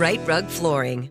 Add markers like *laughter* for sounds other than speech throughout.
Right Rug Flooring.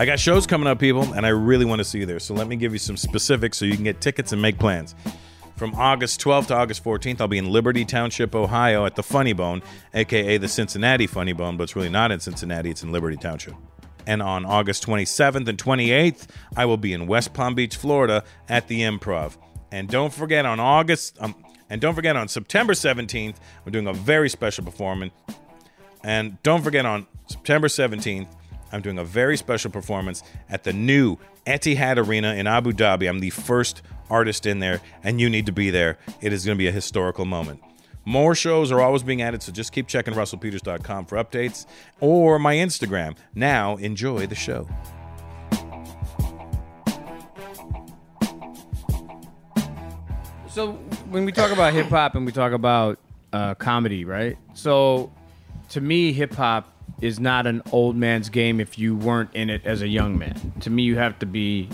I got shows coming up, people, and I really want to see you there. So let me give you some specifics so you can get tickets and make plans. From August 12th to August 14th, I'll be in Liberty Township, Ohio at the Funny Bone, aka the Cincinnati Funny Bone, but it's really not in Cincinnati, it's in Liberty Township. And on August 27th and 28th, I will be in West Palm Beach, Florida at the Improv. And don't forget on August, um, and don't forget on September 17th, I'm doing a very special performance. And don't forget on September 17th, I'm doing a very special performance at the new Etihad Arena in Abu Dhabi. I'm the first artist in there, and you need to be there. It is going to be a historical moment. More shows are always being added, so just keep checking russellpeters.com for updates or my Instagram. Now, enjoy the show. So when we talk about hip hop and we talk about uh, comedy, right? So to me, hip hop is not an old man's game if you weren't in it as a young man. To me, you have to be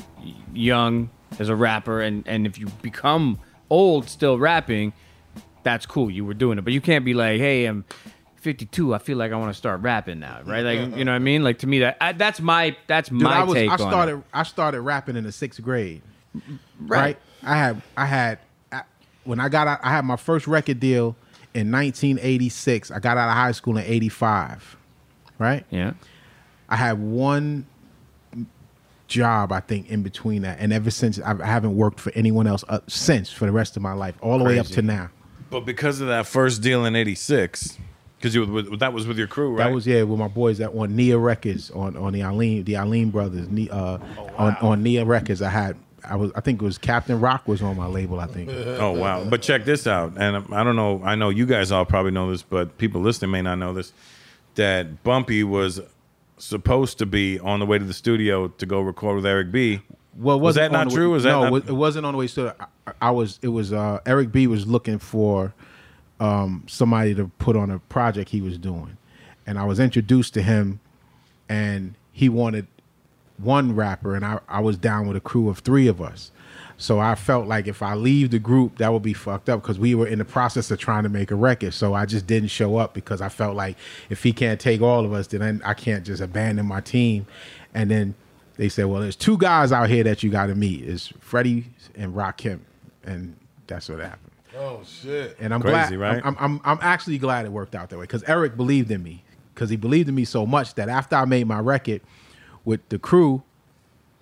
young as a rapper, and and if you become old still rapping, that's cool. You were doing it, but you can't be like, hey, I'm 52. I feel like I want to start rapping now, right? Like, you know what I mean? Like to me, that I, that's my that's Dude, my I was take I started. I started rapping in the sixth grade. Right. Right. I had I had I, when I got out, I had my first record deal in 1986. I got out of high school in 85. Right. Yeah. I had one job I think in between that, and ever since I've, I haven't worked for anyone else uh, since for the rest of my life, all the way up Crazy. to now. But because of that first deal in '86, because you with- that was with your crew, right? That was yeah with my boys that on Nia Records on on the Aleem the Aleem brothers Ne- uh, on on Nia Records. I had I was I think it was Captain Rock was on my label. I think. *laughs* Oh wow! But check this out, and I don't know. I know you guys all probably know this, but people listening may not know this. That Bumpy was supposed to be on the way to the studio to go record with Eric B. Well, was that wasn't not the way- true? Was that no? not- it was- it wasn't on the way. So I, I was. It was uh, Eric B was looking for um, somebody to put on a project he was doing, and I was introduced to him, and he wanted one rapper, and I, I was down with a crew of three of us. So I felt like if I leave the group, that would be fucked up because we were in the process of trying to make a record. So I just didn't show up because I felt like if he can't take all of us, then I can't just abandon my team. And then they said, well, there's two guys out here that you got to meet. It's Freddie and Rakim, and that's what happened. Oh shit! And I'm Crazy, glad. right? I'm, I'm I'm actually glad it worked out that way because Eric believed in me because he believed in me so much that after I made my record with the crew,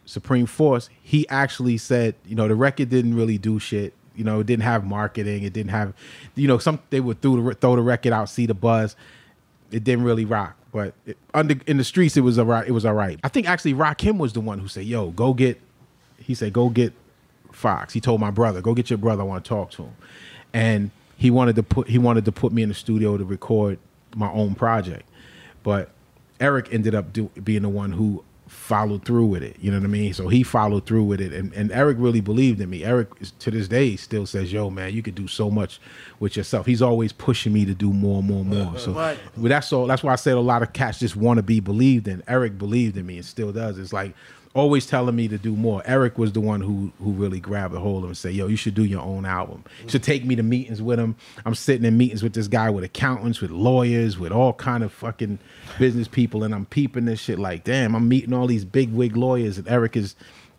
Supreme Force, he actually said, you know, the record didn't really do shit. You know, it didn't have marketing. It didn't have, you know, some they would throw the throw the record out, see the buzz. It didn't really rock, but it, under in the streets, it was all right. It was all right. I think actually Rakim was the one who said, "Yo, go get." He said, "Go get Fox." He told my brother, "Go get your brother. I want to talk to him," and he wanted to put he wanted to put me in the studio to record my own project, but Eric ended up do, being the one who followed through with it. You know what I mean? So he followed through with it, and, and Eric really believed in me. Eric to this day still says, "Yo, man, you could do so much with yourself." He's always pushing me to do more, and more, and more. Uh, uh, so But- well, that's all. That's why I said a lot of cats just want to be believed in. Eric believed in me and still does. It's like always telling me to do more. Eric was the one who who really grabbed a hold of him and say, "Yo, you should do your own album." You should take me to meetings with him. I'm sitting in meetings with this guy with accountants, with lawyers, with all kind of fucking business people, and I'm peeping this shit like, damn, I'm meeting all these big wig lawyers, and Eric is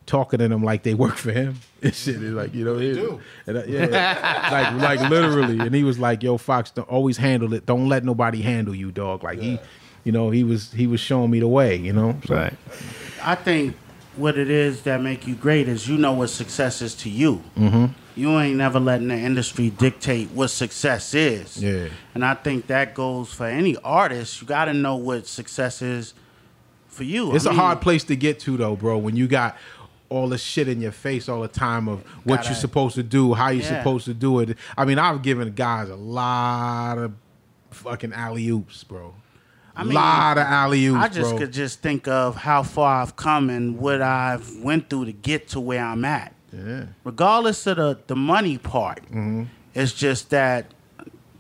talking to them like they work for him. *laughs* And shit is like, you know, do. And, uh, yeah, like like literally. And he was like, "Yo, Fox, don't always handle it. Don't let nobody handle you, dog." Like he, you know, he was he was showing me the way. You know, So- Right. I think what it is that make you great is you know what success is to you. Mm-hmm. You ain't never letting the industry dictate what success is. Yeah. And I think that goes for any artist. You got to know what success is for you. It's a a hard place to get to though, bro. When you got all the shit in your face all the time of what Gotta- you're supposed to do, how you're Yeah. supposed to do it. I mean, I've given guys a lot of fucking alley oops, bro. A mean, lot of alley oops, I just bro. could just think of how far I've come and what I've went through to get to where I'm at. yeah. regardless of the, the money part, Mm-hmm. it's just that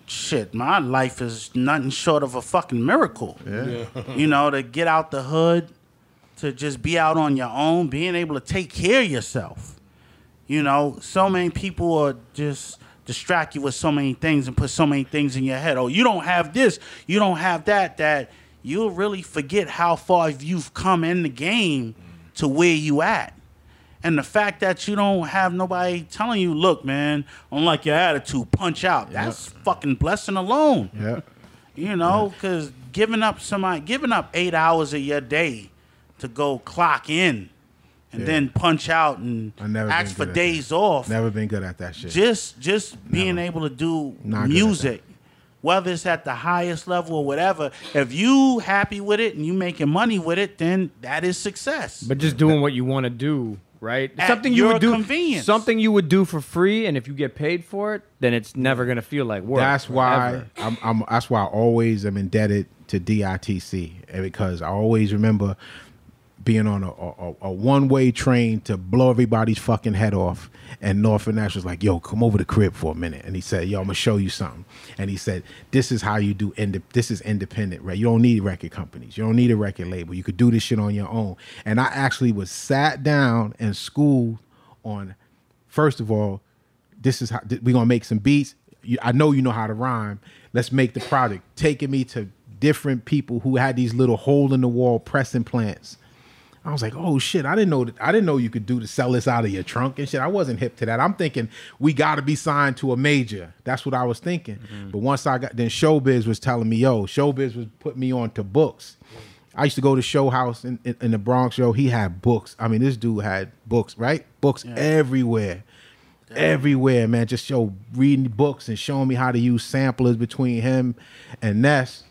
shit, my life is nothing short of a fucking miracle. Yeah. *laughs* You know, to get out the hood, to just be out on your own, being able to take care of yourself. You know, so many people are just distract you with so many things and put so many things in your head. Oh, you don't have this, you don't have that, that you'll really forget how far you've come in the game to where you at. And the fact that you don't have nobody telling you, look, man, don't your attitude, punch out. That's fucking blessing alone. Yeah. You know, because giving up somebody, giving up eight hours of your day to go clock in and Yeah. then punch out and I ask for good at days off. Never been good at that shit. Just just being able to do Not music, whether it's at the highest level or whatever. If you happy with it and you making money with it, then that is success. But just doing what you want to do, right? At something you would do, something you would do for free, and if you get paid for it, then it's never gonna feel like work. That's why. I'm, I'm. That's why I always am indebted to DITC, and because I always remember being on a, a, a one way train to blow everybody's fucking head off. And Norfolk Nash was like, "Yo, come over the crib for a minute." And he said, "Yo, I'm gonna show you something." And he said, "This is how you do. Ind- this is independent, right? You don't need record companies. You don't need a record label. You could do this shit on your own." And I actually was sat down and schooled on, first of all, this is how we're gonna make some beats. You, I know you know how to rhyme. Let's make the project. Taking me to different people who had these little hole in the wall press implants. I was like, oh shit, I didn't know that I didn't know you could do to sell this out of your trunk and shit. I wasn't hip to that. I'm thinking we gotta be signed to a major. That's what I was thinking. Mm-hmm. But once I got then Showbiz was telling me, yo, Showbiz was putting me on to books. I used to go to Show House in, in, in the Bronx, yo. He had books. I mean, this dude had books, right? Books everywhere everywhere, man. Just show reading books and showing me how to use samplers between him and Ness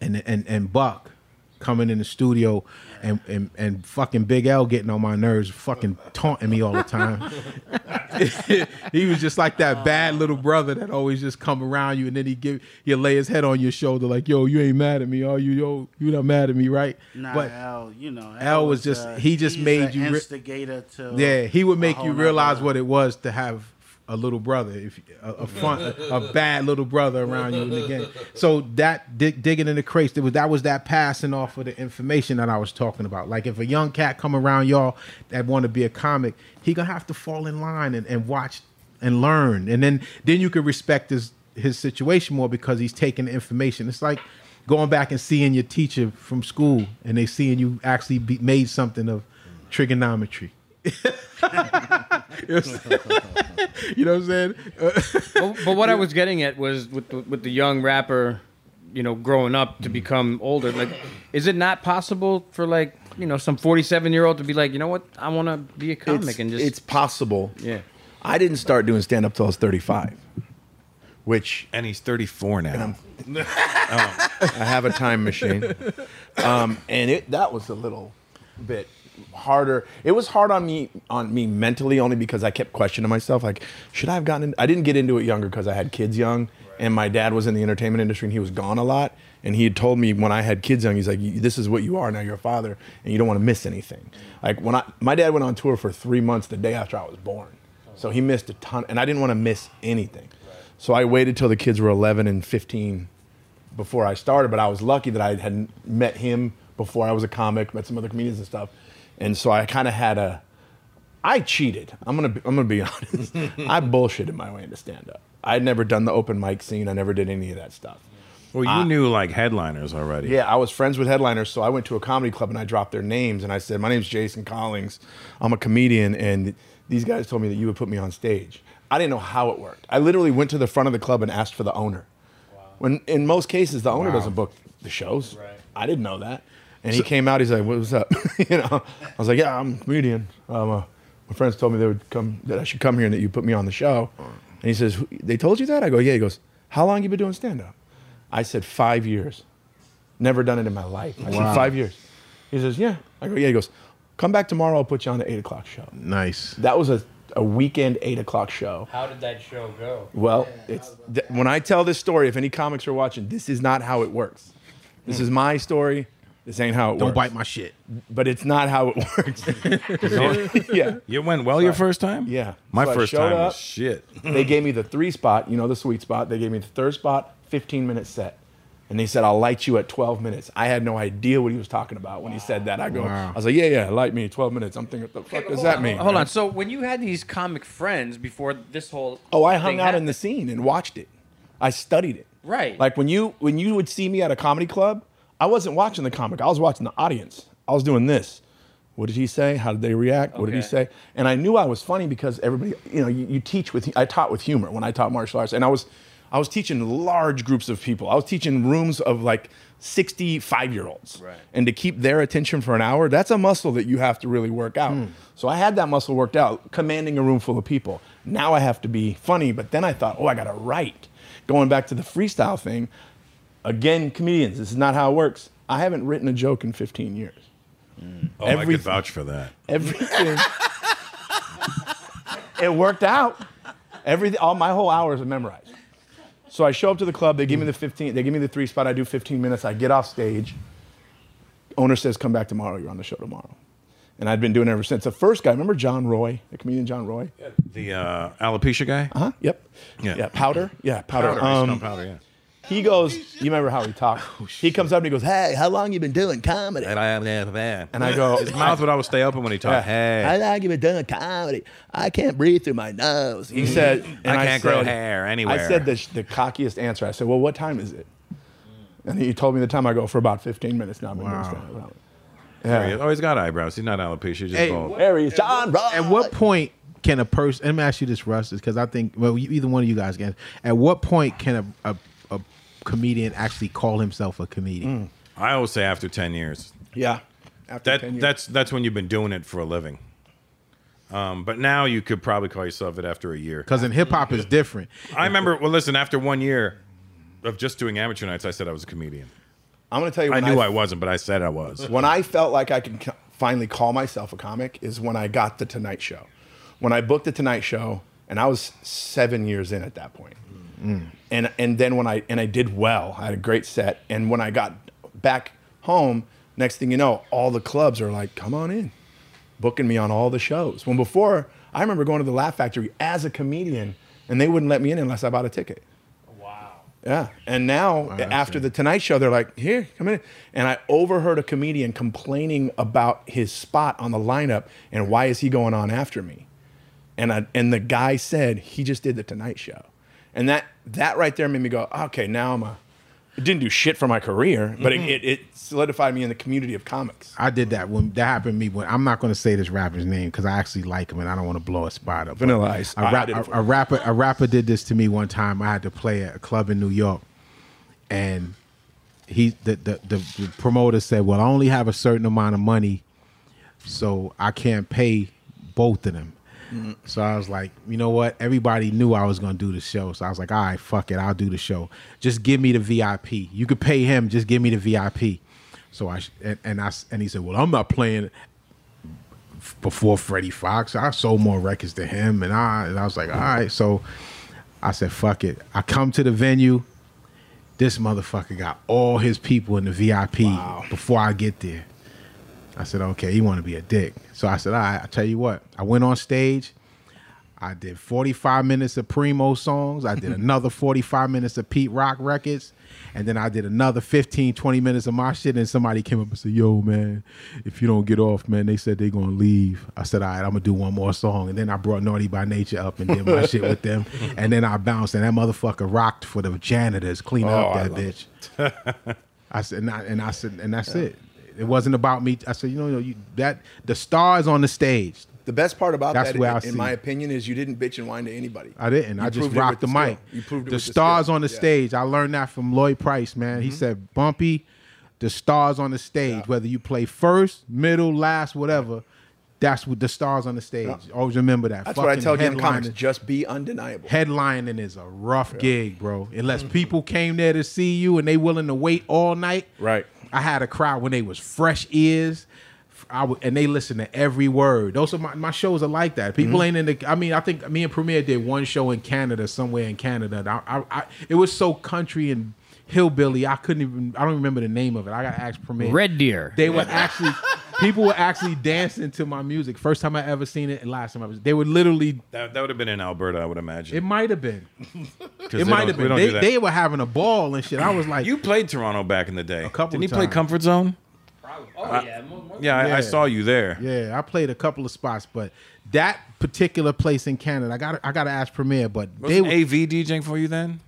and and and Buck coming in the studio and, and and fucking Big L getting on my nerves, fucking taunting me all the time. *laughs* he was just like that bad little brother that always just come around you and then he give he lay his head on your shoulder like, yo, you ain't mad at me, are you? Yo, you not mad at me, right? Nah, but L, you know, L was just- uh, he just made you re- instigator to yeah, he would make you realize what it was to have a little brother, if a, a *laughs* fun, a, bad little brother around you in the game. So that dig, digging in the crates, that was that was that passing off of the information that I was talking about. Like if a young cat come around y'all that want to be a comic, he gonna have to fall in line and, and watch and learn, and then then you can respect his his situation more because he's taking the information. It's like going back and seeing your teacher from school, and they seeing you actually be, made something of trigonometry. *laughs* *laughs* *laughs* you know what I'm saying? *laughs* But, but what I was getting at was with the, with the young rapper, you know, growing up to become older. Like, is it not possible for like you know some forty seven year old to be like, you know what, I want to be a comic it's, and just it's possible. yeah. I didn't start doing stand up till I was 35, which And he's 34 now. I have a time machine. Um, and it that was a little bit harder. It was hard on me on me mentally only because I kept questioning myself like should I have gotten in? I didn't get into it younger because I had kids young and my dad was in the entertainment industry and he was gone a lot. And he had told me when I had kids young, he's like, "This is what you are now. You're a father, and you don't want to miss anything." Like when I, my dad went on tour for three months the day after I was born, so he missed a ton, and I didn't want to miss anything. So I waited till the kids were 11 and 15 before I started, but I was lucky that I had met him before I was a comic, met some other comedians and stuff, and so I kind of had a. I cheated. I'm gonna be, I'm gonna be *laughs* honest. I bullshitted my way into stand up. I'd never done the open mic scene. I never did any of that stuff. Well, you knew like headliners already. Yeah, I was friends with headliners, so I went to a comedy club and I dropped their names and I said, "My name's Jason Collins. I'm a comedian, and these guys told me that you would put me on stage." I didn't know how it worked. I literally went to the front of the club and asked for the owner. When in most cases the owner doesn't book the shows. I didn't know that. And he came out. He's like, "What's up?" *laughs* you know. I was like, "Yeah, I'm a comedian. Um, uh, my friends told me they would come that I should come here and that you put me on the show." And he says, "They told you that?" I go, "Yeah." He goes, "How long you been doing stand up?" I said, five years. Never done it in my life. I said, five years. He says, yeah. I go, yeah. He goes, come back tomorrow. I'll put you on the eight o'clock show. Nice. That was a, a weekend eight o'clock show. How did that show go? Well, it's th- when I tell this story, if any comics are watching, this is not how it works. This is my story. This ain't how it Don't works. bite my shit. But it's not how it *laughs* works. *laughs* yeah. You went well your first time? Yeah. My So I first showed time up. was shit. they gave me *laughs* the three spot, you know, the sweet spot. They gave me the third spot, 15 minute set. And they said, I'll light you at 12 minutes. I had no idea what he was talking about when he said that. I go, Wow. I was like, yeah, yeah, light me 12 minutes. I'm thinking, what the fuck does that mean? Hold on. So when you had these comic friends before this whole Oh, I hung thing out in the scene and watched it. I studied it. Right. Like when you when you would see me at a comedy club, I wasn't watching the comic. I was watching the audience. I was doing this. What did he say? How did they react? What did he say? And I knew I was funny because everybody, you know, you, you teach with. I taught with humor when I taught martial arts, and I was, I was teaching large groups of people. I was teaching rooms of like sixty-five year olds, Right. and to keep their attention for an hour, that's a muscle that you have to really work out. Hmm. So I had that muscle worked out, commanding a room full of people. Now I have to be funny, but then I thought, oh, I got to write. Going back to the freestyle thing, again, comedians, this is not how it works. I haven't written a joke in 15 years. Oh, I could vouch for that. Everything. it worked out. Everything, all my whole hours are memorized. So I show up to the club. They give me the 15. They give me the three spot. I do 15 minutes. I get off stage. Owner says, "Come back tomorrow. You're on the show tomorrow." And I'd been doing it ever since. The first guy, remember John Roy, the comedian John Roy? The uh, alopecia guy? Uh huh? Yep. Yeah. Yeah. Powder. Yeah. Powder. Powder, Um, powder, yeah. He goes. You remember how he talked? *laughs* Oh, he comes up and he goes, "Hey, how long you been doing comedy?" And I am there. And I go, His mouth would always stay open when he talked. Yeah. How Hey, long you been doing comedy? I can't breathe through my nose. He said, and I can't grow said- hair anywhere. I said the, the cockiest answer. I said, well, what time is it? And he told me the time I go for about 15 minutes now. I've been doing stand-up. Yeah. oh, he's got eyebrows. He's not alopecia. He's just Hey, bald. There he is, John Roy. At what point can a person? Let me ask you this, Russ, is because I think well, you- either one of you guys can. At what point can a, a, a comedian actually call himself a comedian? I always say after 10 years. Yeah. After That 10 years. that's that's when you've been doing it for a living. Um, but now you could probably call yourself it after a year. Because in hip hop is different. I remember. Well, listen. After one year of just doing amateur nights, I said I was a comedian. I'm going to tell you I knew I wasn't, but I said I was. *laughs* when I felt like I could ca- finally call myself a comic is when I got the Tonight Show. When I booked the Tonight Show, and I was seven years in at that point. And and then when I and I did well, I had a great set. And when I got back home, next thing you know, all the clubs are like, "Come on in," booking me on all the shows. When before, I remember going to the Laugh Factory as a comedian, and they wouldn't let me in unless I bought a ticket. Wow. Yeah. And now after the Tonight Show, they're like, here, come in. And I overheard a comedian complaining about his spot on the lineup and why is he going on after me? And I, and the guy said he just did the Tonight Show. And that that right there made me go, okay, now I'm a it didn't do shit for my career, but it, it, it solidified me in the community of comics. I did that when that happened to me. When I'm not going to say this rapper's name because I actually like him and I don't want to blow a spot up. Vanilla Ice. A, rap, a, a rapper, a rapper did this to me one time. I had to play at a club in New York, and he the the, the, the promoter said, "Well, I only have a certain amount of money, so I can't pay both of them." So I was like, you know what? Everybody knew I was gonna do the show, so I was like, all right, fuck it, I'll do the show. Just give me the VIP. You could pay him, just give me the VIP. So I and, and I and he said, well, I'm not playing before Freddie Fox. I sold more records to him, and I and I was like, all right. So I said, fuck it. I come to the venue. This motherfucker got all his people in the VIP before I get there. I said, okay, he want to be a dick. So I said, all right, I tell you what. I went on stage. I did 45 minutes of Primo songs. I did *laughs* another 45 minutes of Pete Rock records. And then I did another 15, 20 minutes of my shit. And somebody came up and said, Yo, man, if you don't get off, man, they said they're going to leave. I said, All right, I'm going to do one more song. And then I brought Naughty by Nature up and did my *laughs* shit with them. And then I bounced. And that motherfucker rocked for the janitors cleaning Oh, up that bitch. *laughs* I said, and I, and I said, and that's it. It wasn't about me. I said, you know, you, that the stars on the stage. The best part about That's that, where I in, see in my opinion, is you didn't bitch and whine to anybody. I didn't. I just rocked the with mic. You proved it the with the stars on the Yeah. Mm-hmm. stage. I learned that from Lloyd Price, man. He said, "Bumpy, the stars on the stage. Whether you play first, middle, last, whatever, that's what the stars on the stage. Always remember that. That's what I Fucking tell young comics. Just be undeniable. Headlining is a rough gig, bro. Unless Mm-hmm. people came there to see you and they willing to wait all night. Right. I had a crowd when they was fresh ears. Would, and they listen to every word. Those are my, my shows are like that. People Mm-hmm. ain't in the. I mean, I think me and Premier did one show in Canada, somewhere in Canada. I, I, I, it was so country and hillbilly. I couldn't even. I don't remember the name of it. I got to ask Premier. Red Deer. They were actually people were actually dancing to my music. First time I ever seen it, and last time I was. They were literally. That, that would have been in Alberta, I would imagine. It might have been. *laughs* 'Cause It might have been. don't They, they were having a ball and shit. I was like, you played Toronto back in the day. A couple Didn't you play times. Comfort Zone? Oh yeah, more, more Yeah, I, Yeah. I saw you there. Yeah, I played a couple of spots, but that particular place in Canada, I got I got to ask Premier, but they Wasn't were, AV DJing for you then?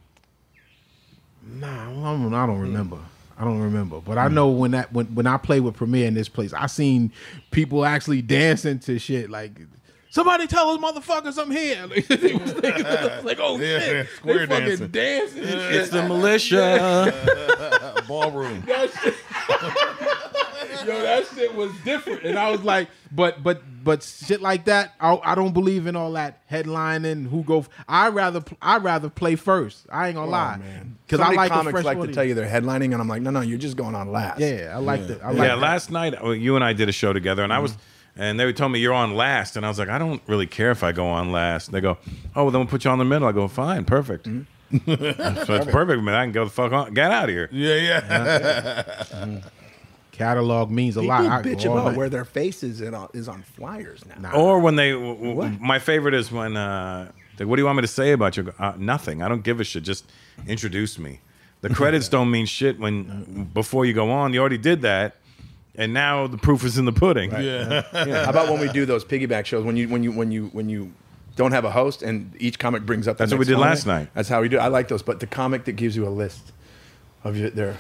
nah, I don't, I don't remember. I don't remember, but I hmm. know when that when when I played with Premier in this place, I seen people actually dancing to shit like. Somebody tell those motherfuckers I'm here. *laughs* Like, it was like, *laughs* like, oh Yeah, shit, square they fucking dancing. dancing. and shit. It's the militia. *laughs* Ballroom. that shit, yo, that shit was different, and I was like, but but but shit like that, I, I don't believe in all that headlining. Who go? I rather I rather play first. I ain't gonna lie, Because because I many like a comics fresh like to tell you they're headlining, and I'm like, no, no, you're just going on last. Yeah, I like the I like yeah, that. last night uh, you and I did a show together, and I mm-hmm. was, and they were told me you're on last, and I was like, I don't really care if I go on last. They go, oh, well, then we'll put you on the middle. I go, fine, perfect. *laughs* so it's perfect, man. I can go the fuck on, get out of here. Yeah, yeah. catalog means a People lot. I bitch go all about where their face is, on flyers now. Or when they, w- w- my favorite is when, uh, they, what do you want me to say about you? Uh, nothing. I don't give a shit. Just introduce me. The credits *laughs* don't mean shit when before you go on. You already did that, and now the proof is in the pudding. *laughs* yeah. How about when we do those piggyback shows? When you when you when you when you don't have a host and each comic brings up. the That's what we did comic? last night. That's how we do. It. I like those, but the comic that gives you a list of your, their.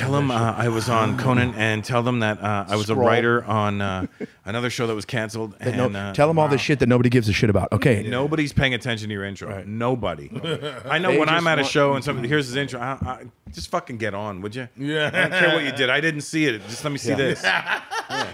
Tell them uh, I was on Conan, and tell them that uh, I was a Scroll. writer on uh, another show that was canceled. that And, no, uh, tell them all the shit that nobody gives a shit about. Okay. Nobody's paying attention to your intro. Nobody. *laughs* I know They when I'm just at a want- show and somebody here's his intro. I, I, just fucking get on, would you? Yeah. I don't care what you did. I didn't see it. Just let me see this. *laughs*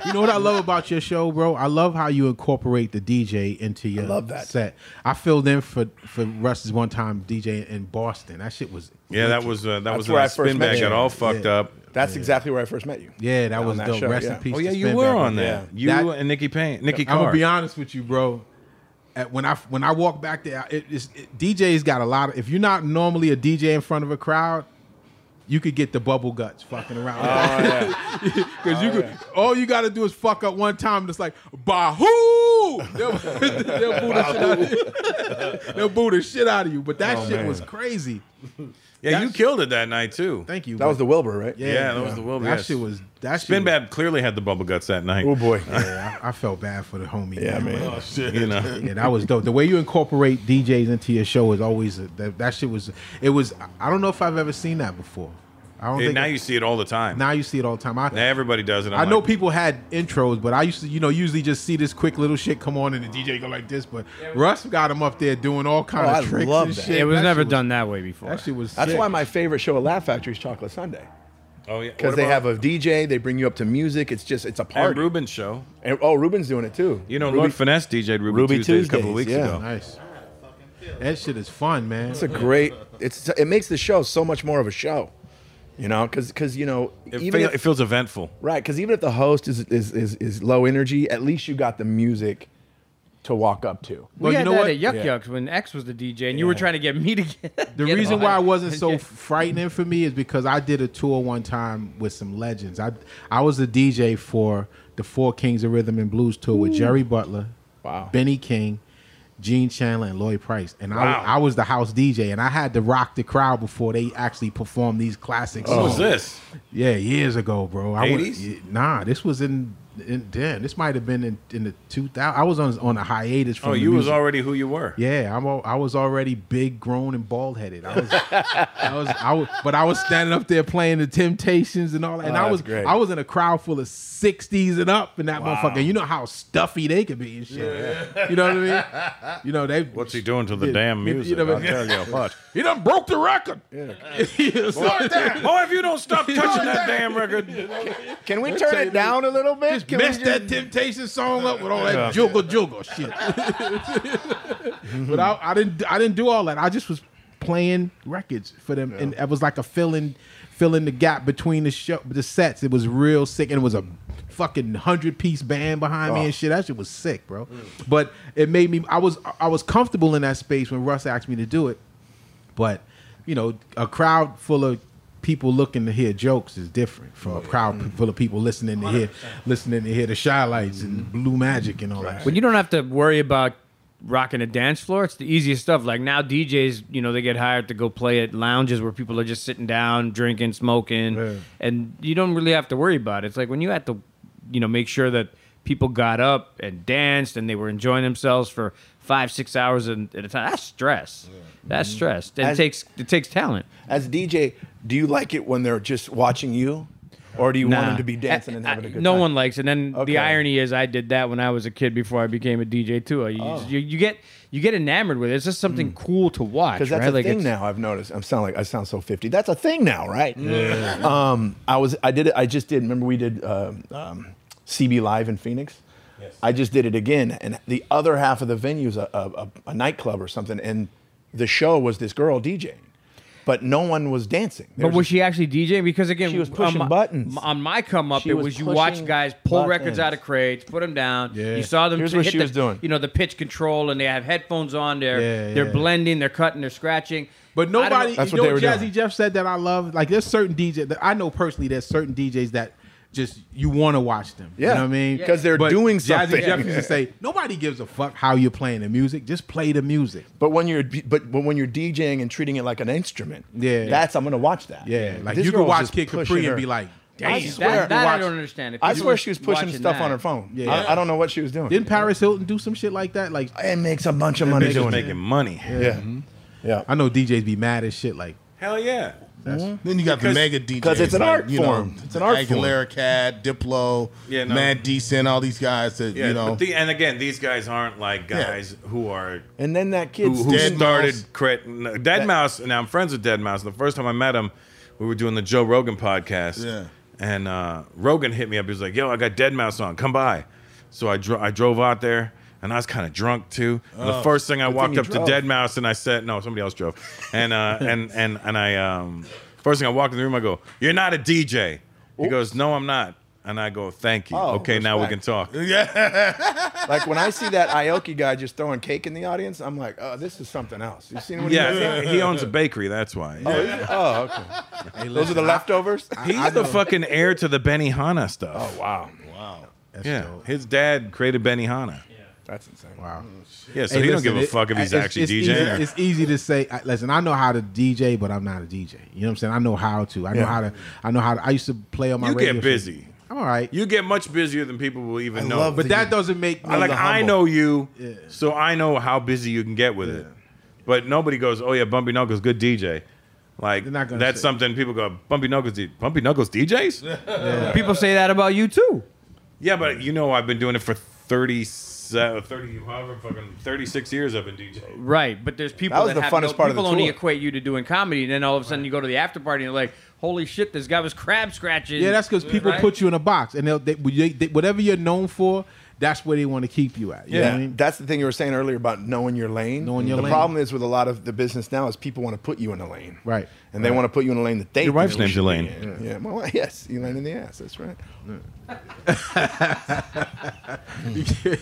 You know what I love about your show, bro? I love how you incorporate the DJ into your love that. set. I filled in for for Russ's one time DJ in Boston. That shit was Yeah, that was uh, that That's was where when I I first spin met back you. got all fucked Yeah. up. That's exactly where I first met you. yeah, that was that dope. show, Rest yeah. in peace. Oh to yeah, you Spin were Back. on there. You That- and Nikki Payne, Nikki I'm Carr. gonna be honest with you, bro. At, when I when I walk back there, it, it's, it, DJ's got a lot of. If you're not normally a DJ in front of a crowd, you could get the bubble guts fucking around. Oh yeah. *laughs* Because you could, all you got to do is fuck up one time, and it's like bahoo. *laughs* They'll, they'll boo the shit out of you. *laughs* They'll boo the shit out of you. But that shit was crazy. Yeah, you that's- killed it that night too. Thank you. That was the Wilbur, right? Yeah, that was the Wilbur, That yes. shit was that shit Spin was- Bad clearly had the bubble guts that night. Oh boy. Yeah, I, I felt bad for the homie. Yeah, man. man. Oh, oh, you know. Yeah, that was dope. The way you incorporate DJs into your show is always a, that. That shit was. It was. I don't know if I've ever seen that before. I don't And think. now you see it all the time. now you see it all the time. I, Now everybody does it. I'm I know people had intros, but I used to, you know, usually just see this quick little shit come on and the DJ go like this. But Russ got him up there doing all kind Oh, of I tricks love and that. shit. It was That never shit done that way before. That shit was. That's sick. why my favorite show at Laugh Factory is Chocolate Sunday. Oh yeah, Because they have a DJ, they bring you up to music. It's just, it's a and party. Ruben's show. And, oh, Ruben's doing it too. You know, Ruby- Lord Finesse DJ'd Ruby, Ruby Tuesdays, a couple Tuesdays, weeks yeah. ago. nice. That shit is fun, man. It's a great. It's it makes the show so much more of a show. You know, because because you know, It, even feel, if, it feels eventful. right, because even if the host is, is is is low energy, at least you got the music to walk up to. We Well, you had know that what? at Yuck Yeah. Yucks when X was the DJ, and you were trying to get me to get. The *laughs* get reason on. why it wasn't so frightening for me is because I did a tour one time with some legends. I I was the DJ for the Four Kings of Rhythm and Blues tour with Jerry Butler, Wow. Benny King, Gene Chandler, and Lloyd Price. And Wow. I I was the house DJ, and I had to rock the crowd before they actually performed these classics. What was this? Yeah, years ago, bro. I was- 80s? nah, this was in. In damn, this might have been in, in the 2000. I was on on a hiatus from. Oh, the you was already who you were. Yeah, I'm. al- I was already big, grown, and bald headed. I was, I was, I was, but I was standing up there playing the Temptations and all that. And Oh, I was, great. I was in a crowd full of '60s and up, and that motherfucker. You know how stuffy they could be and shit. You know what I mean? You know they. What's he doing to the Yeah, damn music? you know, I'll tell you what. He done broke the record. *laughs* Boy, if you don't stop *laughs* touching that damn record, Can we turn it down a little bit? Can we mess that Temptation song up with all that Yeah. juggle juggle shit. but I, I didn't. I didn't do all that. I just was playing records for them, and it was like a filling, filling the gap between the show, the sets. It was real sick, and it was a fucking hundred piece band behind me and oh. shit. That shit was sick, bro. But it made me. I was I was comfortable in that space when Russ asked me to do it. But you know, a crowd full of people looking to hear jokes is different from a crowd mm-hmm. full of people listening to hear listening to hear the Chi-Lites and mm-hmm. blue magic and all that. When you don't have to worry about rocking a dance floor, it's the easiest stuff. Like now, DJs, you know, they get hired to go play at lounges where people are just sitting down, drinking, smoking, Yeah. and you don't really have to worry about it. It's like when you have to, you know, make sure that people got up and danced and they were enjoying themselves for five, six hours at at a time. That's stress. That's mm-hmm. stress. It As- takes it takes talent. As DJ, do you like it when they're just watching you, or do you want them to be dancing and I- having a I- good no time? No one likes it. And then Okay. the irony is, I did that when I was a kid before I became a DJ too. You, Oh. you, you get you get enamored with it. It's just something cool to watch. Because that's right? a Like, thing now. I've noticed. I'm sound like I sound so 50. That's a thing now, right? *laughs* Um, I was. I did it. I just did. Remember we did um, um, CB Live in Phoenix. Yes. I just did it again, and the other half of the venue is a, a, a, a nightclub or something, and the show was this girl DJing, but no one was dancing. But was she actually DJing? Because again, She was on pushing my- buttons. On my come up, She it was was you watch guys pull buttons. records out of crates, put them down. Yeah. You saw them Here's what hit she the, was doing. You know the pitch control, and they have headphones on. They're Yeah, they're yeah. blending, they're cutting, they're scratching. But I don't know- nobody, That's you what know they what were Jazzy doing. Jeff said that I love? Like, there's certain DJs that I know personally. There's certain DJs that just you want to watch them. you know what I mean? Because they're But doing Jazzy something. Jeff used to say, nobody gives a fuck how you're playing the music. Just play the music. But when you're but, but when you're DJing and treating it like an instrument, Yeah. that's I'm gonna watch that. Yeah, like This you girl can watch Kid Capri her. and be like, damn. I swear. That, that I don't understand. If I swear she was pushing watching stuff on her phone. Yeah. I, I don't know what she was doing. Didn't Paris Hilton do some shit like that? Like, it makes a bunch of money doing making it. money. Yeah, mm-hmm. yeah. I know DJs be mad as shit. Like, Hell yeah. Then you got Because- the mega DJs. 'cause it's an like, art you know, form. It's an art form. Aguilera Cat, Diplo, Yeah, no. Mad Decent, all these guys that, Yeah, you know. but the, and again, these guys aren't like guys who are And then that kid who Dead started Mouse. crit, no, Deadmau5. Now I'm friends with Deadmau5. The first time I met him, we were doing the Joe Rogan podcast. Yeah. And uh, Rogan hit me up. He was like, "Yo, I got Deadmau5 on. Come by." So I dro- I drove out there, and I was kind of drunk too. And the first thing I walked you up to drove. Deadmau5, and I said, "No, somebody else drove." And uh, *laughs* and and and I um, first thing I walked in the room, I go, "You're not a DJ." He goes, "No, I'm not." And I go, "Thank you. Oh, okay, now we can talk." *laughs* Yeah. like when I see that Aoki guy just throwing cake in the audience, I'm like, oh, this is something else. You seen what he does? Yeah, he, he owns a bakery. That's why. Oh, is it? Oh, okay. Those are the leftovers. He's the fucking heir to the Benihana stuff. Oh wow, that's yeah, dope. his dad created Benihana. That's insane. Wow. Yeah, so Hey, he don't give a it- fuck if he's it's- actually it's DJing. Easy, or- it's *laughs* easy to say. I- Listen, I know how to DJ, but I'm not a DJ. You know what I'm saying? I know how to. I know Yeah. how to. I know how to. I used to play on my you radio. get show. busy. I'm all right. You get much busier than people will even know. love but that doesn't make me I like I humble. know you, so I know how busy you can get with it. But nobody goes, "Oh yeah, Bumpy Knuckles, good DJ." Like They're not gonna that's say- something people go, "Bumpy Knuckles, D- Bumpy Knuckles DJs." *laughs* People say that about you too. yeah, but you know I've been doing it for 30, 30 however fucking thirty six years. I've been DJing. Right, but there's people That was that the have funnest no, part of the people only tour. equate you to doing comedy, and then all of a sudden you go to the after party and you're like, "Holy shit, this guy was crab scratching." Yeah, that's because people Right? put you in a box, and they'll, they, they, they, whatever you're known for, that's where they want to keep you at. You know Yeah, what I mean? that's the thing you were saying earlier about knowing your lane. Knowing your the lane. problem is with a lot of the business now is people want to put you in a lane, Right. And they want to put you in a lane that they. Your wife's name's Elaine. in. Yeah, my wife. Yes, Elaine in the ass. That's right. you, *laughs* get,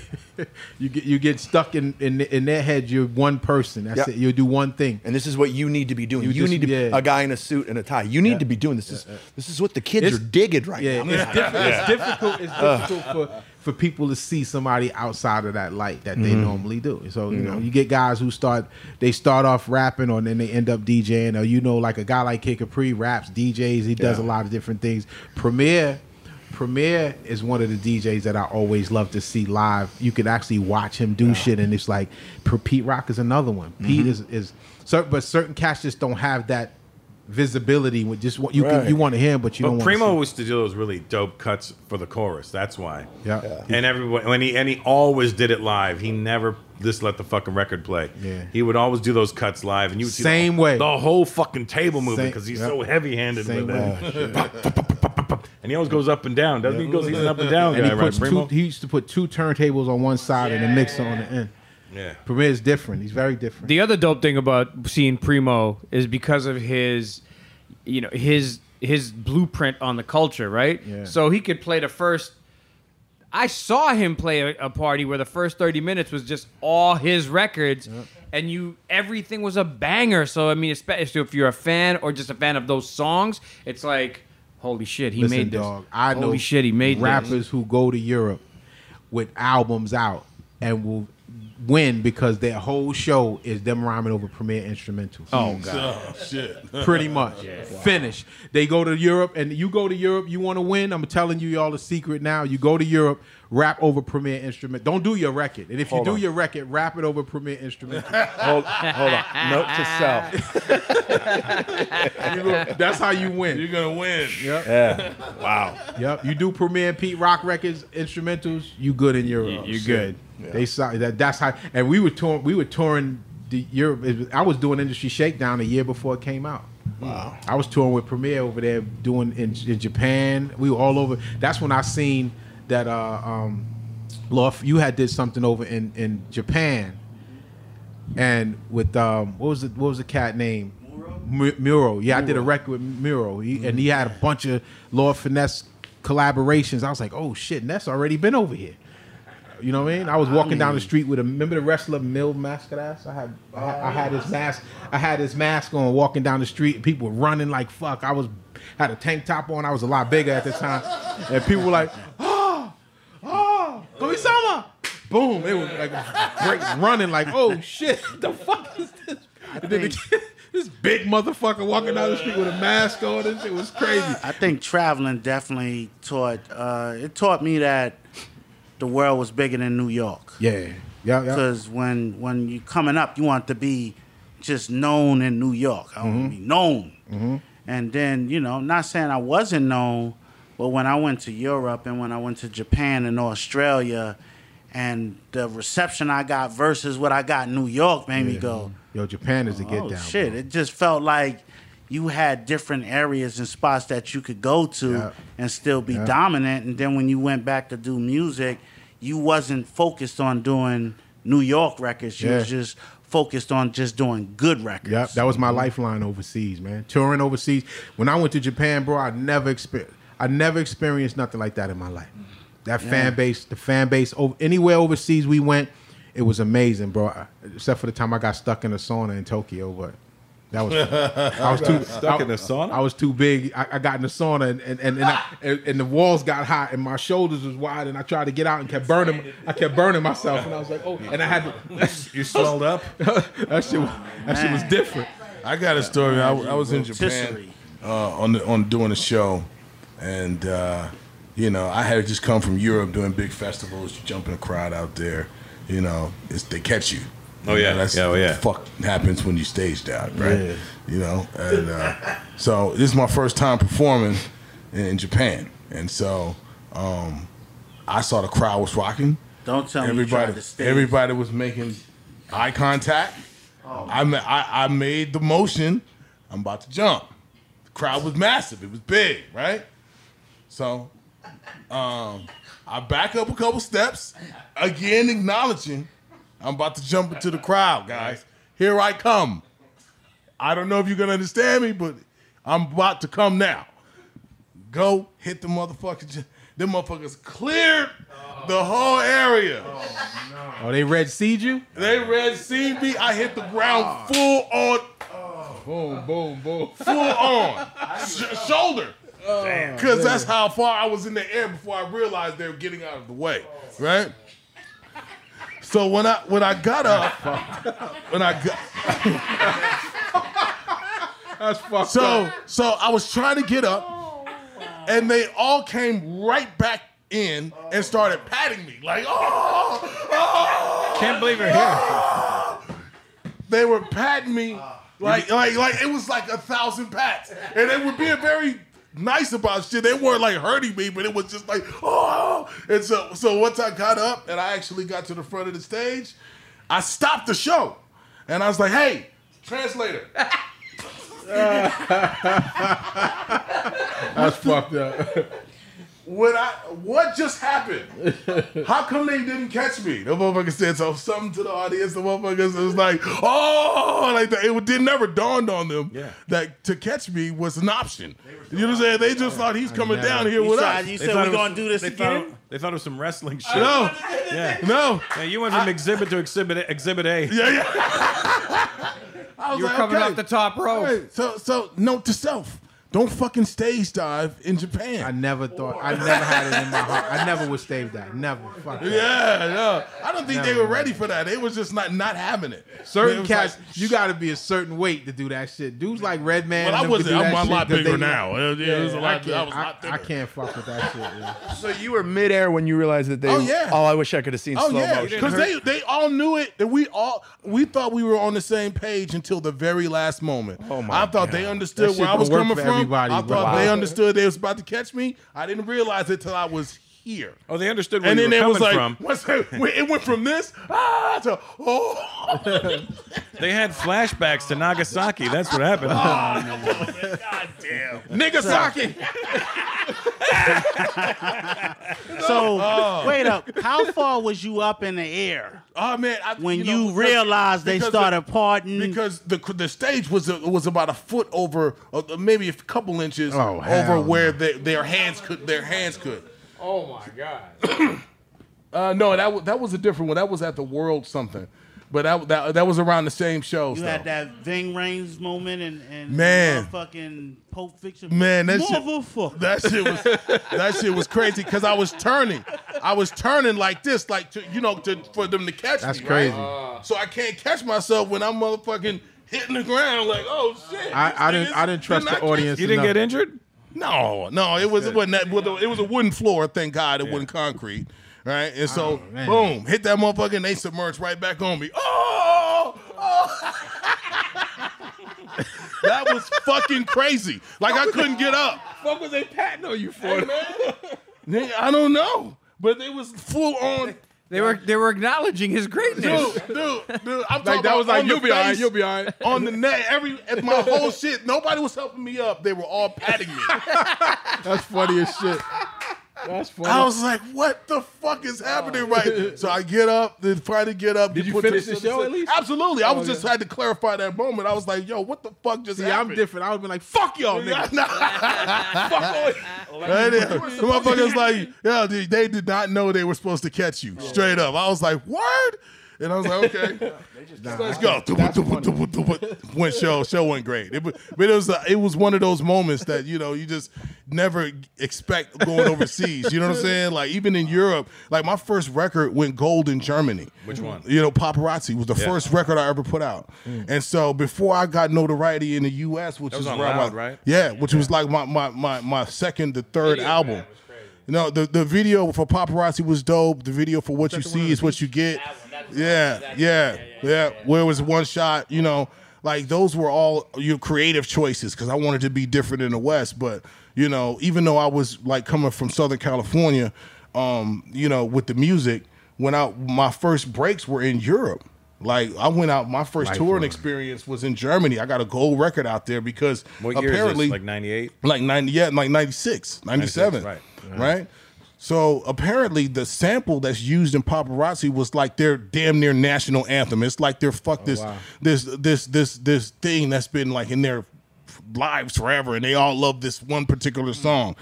you get you get stuck in in, in their head. You're one person. That's Yep. it. You'll do one thing. And this is what you need to be doing. You You, just- need to be yeah. a guy in a suit and a tie. You need to be doing this. Is this is what the kids It's- are digging right Yeah, now? it's, diff- it's difficult. It's difficult for, for people to see somebody outside of that light that Mm-hmm. they normally do. So you know, you get guys who start they start off rapping or then they end up DJing. Or you know, like a guy like Kid Capri raps, DJs. He does a lot of different things. Premier. Premier is one of the DJs that I always love to see live. You can actually watch him do shit, and it's like Pete Rock is another one. Mm-hmm. Pete is is, but certain cats just don't have that visibility with just what you can Right. you want to hear, but you don't But Primo to. used to do those really dope cuts for the chorus. That's why. Yeah. Yeah. And everyone when he and he always did it live. He never just let the fucking record play. Yeah. He would always do those cuts live, and you would see Same the, way. the whole fucking table moving because he's yep. so heavy handed Same with way. *laughs* it. and he always goes up and down, doesn't he? He goes he's an up and down And guy, he right? puts Primo. two, he used to put two turntables on one side and a mixer on the end. Yeah. Premier is different. He's very different. The other dope thing about seeing Primo is because of his, you know, his his blueprint on the culture, right? Yeah. So he could play the first. I saw him play a, a party where the first thirty minutes was just all his records, and you everything was a banger. So I mean, especially if you're a fan or just a fan of those songs, it's like, holy shit, he Listen, made this. dog. I know holy shit, he made rappers This. who go to Europe with albums out and will win because their whole show is them rhyming over Premier instrumentals. Oh, oh god. Oh *laughs* shit. pretty much. Finish. They go to Europe, and you go to Europe. You want to win. I'm telling you, you all a secret now. You go to Europe, rap over Premier instrument. Don't do your record, and if you do on. your record, rap it over Premier instrument. *laughs* hold, hold on. Note to self. *laughs* That's how you win. You're gonna win. Yeah. Wow. Yep. You do Premier and Pete Rock records, instrumentals. You good in Europe. You are good. They saw that. That's how. And we were touring. We were touring the Europe. I was doing Industry Shakedown a year before it came out. Wow. I was touring with Premier over there, doing in, in Japan. We were all over. That's when I seen that. Uh, um, Lord, you had did something over in in Japan, and with um, what was it? What was the cat name? Mu- Muro. Yeah, I did a record with Muro, he, and he had a bunch of Lord Finesse collaborations. I was like, oh shit, Ness already been over here. You know what I mean? I was walking down the street with a remember the wrestler Mil Mascaras? I had I, had- I had his mask I had his mask on walking down the street and people were running like fuck. I was had a tank top on, I was a lot bigger at the time. And people were like, oh, oh, Komi-sama! Boom. It was like break, running like, oh shit, *laughs* the fuck is this? And then the- *laughs* this big motherfucker walking down the street with a mask on and shit was crazy. I think traveling definitely taught. Uh, it taught me that the world was bigger than New York. Yeah. Yeah, yeah. Because when when you coming up, you want to be just known in New York. I want to be known. And then you know, not saying I wasn't known, but when I went to Europe and when I went to Japan and Australia, and the reception I got versus what I got in New York made me go, Yo, Japan is a get oh down. shit! bro. It just felt like you had different areas and spots that you could go to Yeah. and still be Yeah. dominant. And then when you went back to do music, you wasn't focused on doing New York records. You was just focused on just doing good records. Yep, that was my mm-hmm. lifeline overseas, man. Touring overseas. When I went to Japan, bro, I never experienced. I never experienced nothing like that in my life. That fan base, the fan base, over, anywhere overseas we went, it was amazing, bro. Except for the time I got stuck in a sauna in Tokyo, but that was I was *laughs* too Stuck I- in the sauna? I was too big. I, I got in the sauna and and and, and, I, *laughs* and and the walls got hot and my shoulders was wide and I tried to get out and kept burning. I kept burning myself and I was like, oh, and I had to. *laughs* You swelled up. that shit, was- that shit was different. I got a story. I, I was in Japan uh, on the, on doing a show, and uh, you know I had just come from Europe doing big festivals. jumping a crowd out there, you know, it's, they catch you. Oh, You yeah. know, that's Yeah, oh, what yeah. fuck happens when you stage out, right? Yeah. You know, and uh, so this is my first time performing in, in Japan, and so um, I saw the crowd was rocking. Don't tell me everybody, tried everybody was making eye contact. I, ma- I I made the motion. I'm about to jump. The crowd was massive. It was big, right? So Um, I back up a couple steps, again acknowledging I'm about to jump into the crowd, guys. Here I come. I don't know if you're gonna understand me, but I'm about to come now. Go hit the motherfuckers. Them motherfuckers cleared the whole area. Oh, they red seed you? They red seed me. I hit the ground full on, Boom, boom, boom. full on, Sh- shoulder. Because that's how far I was in the air before I realized they were getting out of the way, right? So when I when I got up, when I got That's fucked so up. so I was trying to get up, oh, and they all came right back in and started patting me like, oh, oh. Can't believe you're here. Oh. they were patting me like like like it was like a thousand pats, and they were being very nice about shit. They weren't like hurting me, but it was just like oh. And so so once I got up and I actually got to the front of the stage, I stopped the show, and I was like, hey, translator. *laughs* That's fucked up. What I what just happened? *laughs* How come they didn't catch me? The motherfucker said so something to the audience. The motherfuckers was *laughs* like, oh, like that. It did never dawned on them Yeah. that to catch me was an option. You know what I'm saying? They just thought he's coming down here You, with tried, us. you said we're gonna do this they Thought, again. it- they thought it was some wrestling shit. No, Yeah. *laughs* no. Yeah, you went from exhibit to exhibit exhibit A. Yeah, yeah. I was You were like, coming okay. off the top row. Right. So, so note to self: don't fucking stage dive in Japan. I never thought. I never had it in my heart. I never would stave that. Never. Fuck that. yeah, no. I don't think they were ready for that. They was just not not having it. It Certain was cats, like, you got to be a certain weight to do that shit. Dudes like Redman. But I wasn't. I'm a shit lot 'cause bigger they- now. Yeah, it was a I lot. I, can't. was a I, lot I thicker. can't fuck with that shit. Yeah. So you were midair when you realized that they. Oh, yeah. Oh, I wish I could have seen Oh slow yeah, motion. because they they all knew it, and we all we thought we were on the same page until the very last moment. Oh, my I thought they understood That where shit I was don't work coming for from. Everybody, I bro. thought they understood they was about to catch me. I didn't realize it till I was here. Oh, they understood where And you then were it was coming like, from. once it, it went from this ah to oh. They had flashbacks to Nagasaki. That's what happened. Oh *laughs* God damn. Nagasaki. *laughs* So Oh. wait up. How far was you up in the air Oh man! I, when you, know, because- realized they started the- parting? because the the stage was was about a foot over, uh, maybe a couple inches Oh, over hell where they, their hands could their hands could. Oh my god. *coughs* Uh, no, that was that was a different one. That was at the World something, but that that, that was around the same show. you had that Ving Rhames moment and, and Man. fucking Pulp Fiction. Man, that shit- That shit was that shit was crazy because I was turning, I was turning like this, like to you know to for them to catch That's me. crazy. Right? So I can't catch myself when I'm motherfucking hitting the ground like oh shit. I, I didn't. I didn't trust did the not catch audience. You didn't get injured? No, no, it was it wasn't that. It was a wooden floor, thank God. It wasn't concrete, right? And so, Oh, boom, hit that motherfucker, and they submerged right back on me. Oh, oh. *laughs* that was fucking crazy. Like I couldn't get up. Fuck was they patting on you for? Nigga, I don't know, but it was full on. They were they were acknowledging his greatness. Dude, dude, dude, I'm talking Like that about was like on you'll the be all right. face, You'll be all right. on the net. Every my *laughs* whole shit. Nobody was helping me up. They were all patting me. That's funny as shit. That's funny. I was like, "What the fuck is happening?" Right. So I get up, then try to get up. Did you put finish the show at least? Absolutely. I was Oh, just yeah. had to clarify that moment. I was like, "Yo, what the fuck just See, happened?" I'm different. I would be like, fuck y'all, nigga. *laughs* Fuck all- *laughs* Right. The motherfuckers like, yeah, they, they did not know they were supposed to catch you. Straight up. I was like, word? And I was like, okay, let's go. Went show, show went great. It, but it was a, it was one of those moments that you know you just never expect going overseas. You know what I'm saying? Like even in Europe, like my first record went gold in Germany. Which one? You know, Paparazzi was the Yeah. first record I ever put out. And so before I got notoriety in the U.S., which That was is on where I- right? Yeah, which was like my my my my second, the third album. You know, the, the video for Paparazzi was dope. The video for What You See Is What You Get. Yeah, yeah, yeah. Where it was one shot, you know, like those were all your creative choices because I wanted to be different in the West. But, you know, even though I was like coming from Southern California, um, you know, with the music, when I my first breaks were in Europe. Like I went out, my first touring Lifeline. experience was in Germany. I got a gold record out there because What year apparently is this? Like 98? like 90 yeah like 96 97 right. right So apparently, the sample that's used in paparazzi was like their damn near national anthem. It's like their fuck this this this this this thing that's been like in their lives forever, and they all love this one particular song.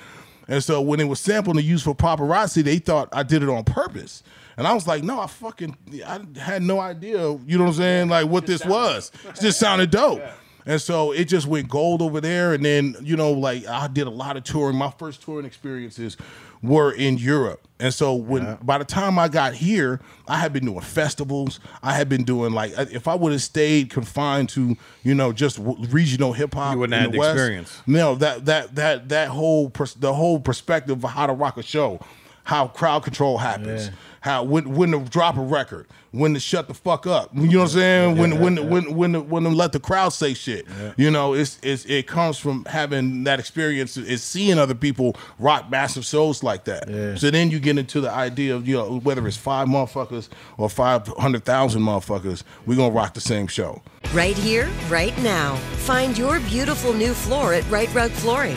And so when it was sampled and used for paparazzi, they thought I did it on purpose. And I was like, no, I fucking I had no idea, you know what I'm saying, like what this was. *laughs* It just sounded dope. And so it just went gold over there. And then, you know, like I did a lot of touring. My first touring experiences were in Europe. And so when by the time I got here, I had been doing festivals. I had been doing like if I would have stayed confined to, you know, just regional hip hop You wouldn't have had experience. no, that that that that whole pers- the whole perspective of how to rock a show, how crowd control happens, how when when to drop a record, when to shut the fuck up. You know what I'm saying? when when when when to, when to let the crowd say shit. You know, it's it's it comes from having that experience. Is seeing other people rock massive shows like that. So then you get into the idea of you know whether it's five motherfuckers or five hundred thousand motherfuckers, we gonna rock the same show. Right here, right now. Find your beautiful new floor at Rite Rug Flooring.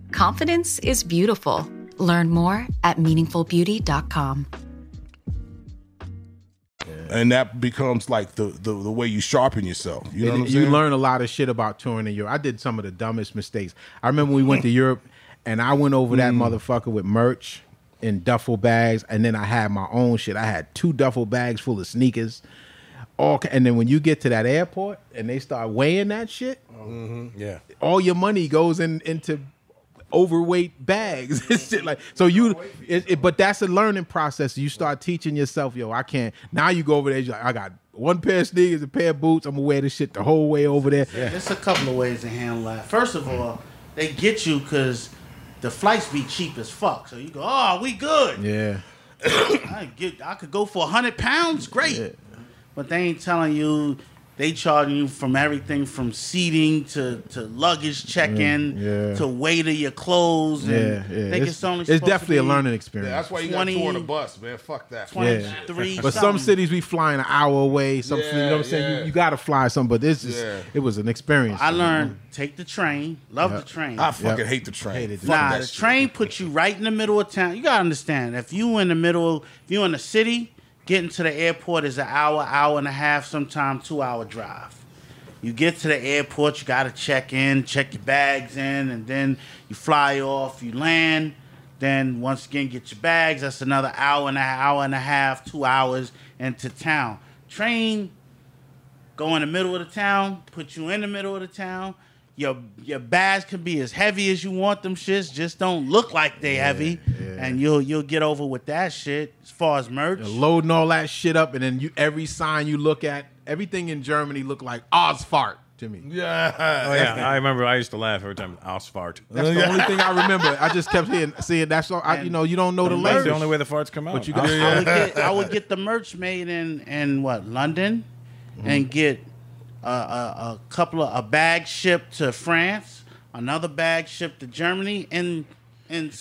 Confidence is beautiful. Learn more at meaningfulbeauty.com. And that becomes like the, the, the way you sharpen yourself. You know And what I'm you saying? learn a lot of shit about touring in Europe. I did some of the dumbest mistakes. I remember we went to Europe and I went over that mm. motherfucker with merch in duffel bags, and then I had my own shit. I had two duffel bags full of sneakers. All and then when you get to that airport and they start weighing that shit, mm-hmm. Yeah. all your money goes in into overweight bags *laughs* and shit like so you it, it- but that's a learning process you start teaching yourself yo i can't now you go over there you're like i got one pair of sneakers a pair of boots i'm gonna wear this shit the whole way over there There's a couple of ways to handle that. First of all, they get you because the flights be cheap as fuck. So you go, oh, we good. yeah *coughs* I get, I could go for hundred pounds, great. But they ain't telling you. They charging you from everything from seating to, to luggage mm, check-in yeah. to weight of your clothes. And yeah yeah Think it's, it's, only it's supposed to definitely a learning experience Yeah, that's why you got to 20 tour on a bus, man. Fuck that. 23 but some cities we flying an hour away some you know what i'm saying Yeah, you, you gotta fly some but this is Yeah. it was an experience I learned take the train. Love the train. I fucking Yep. hate the train. Hated the Nah, the shit. train puts you right in the middle of town. You gotta understand. If you in the middle, if you in the city, getting to the airport is an hour, hour and a half, sometimes two hour drive. You get to the airport, you gotta check in, check your bags in, and then you fly off. You land. Then once again, get your bags. That's another hour and a hour and a half, two hours into town. Train go in the middle of the town, put you in the middle of the town. Your your bags can be as heavy as you want them shits. Just don't look like they heavy, and you'll you'll get over with that shit. As far as merch, loading all that shit up and then you every sign you look at everything in germany look like Ausfahrt to me Yeah. Oh yeah, I remember. I used to laugh every time. Asphalt. That's the only thing I remember. I just kept hearing, seeing that's all. I, you know, you don't know the, the That's the only way the farts come out. But you Asphalt. got- I would get I would get the merch made in in what London, mm-hmm. and get a, a, a couple of a bag shipped to France, another bag shipped to Germany, and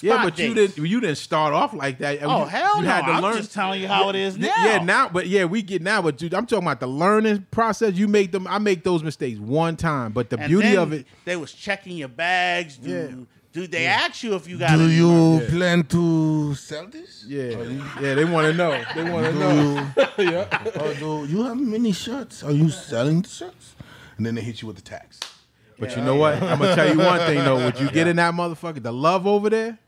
Yeah, but you didn't. You didn't start off like that. Oh, you, hell you no. Had to I'm learn. just telling you how it is now. Yeah, now, but yeah, we get now. But dude, I'm talking about the learning process. You make them. I make those mistakes one time, but the And beauty of it. they was checking your bags. Do, Yeah. Do they ask you if you got? Do any you money? plan to sell this? Yeah, yeah, they want to know. They want to know. you, *laughs* or do you have many shirts? Are you selling the shirts? And then they hit you with the tax. But you know what? I'm gonna tell you one thing though. Would you get in that motherfucker? The love over there.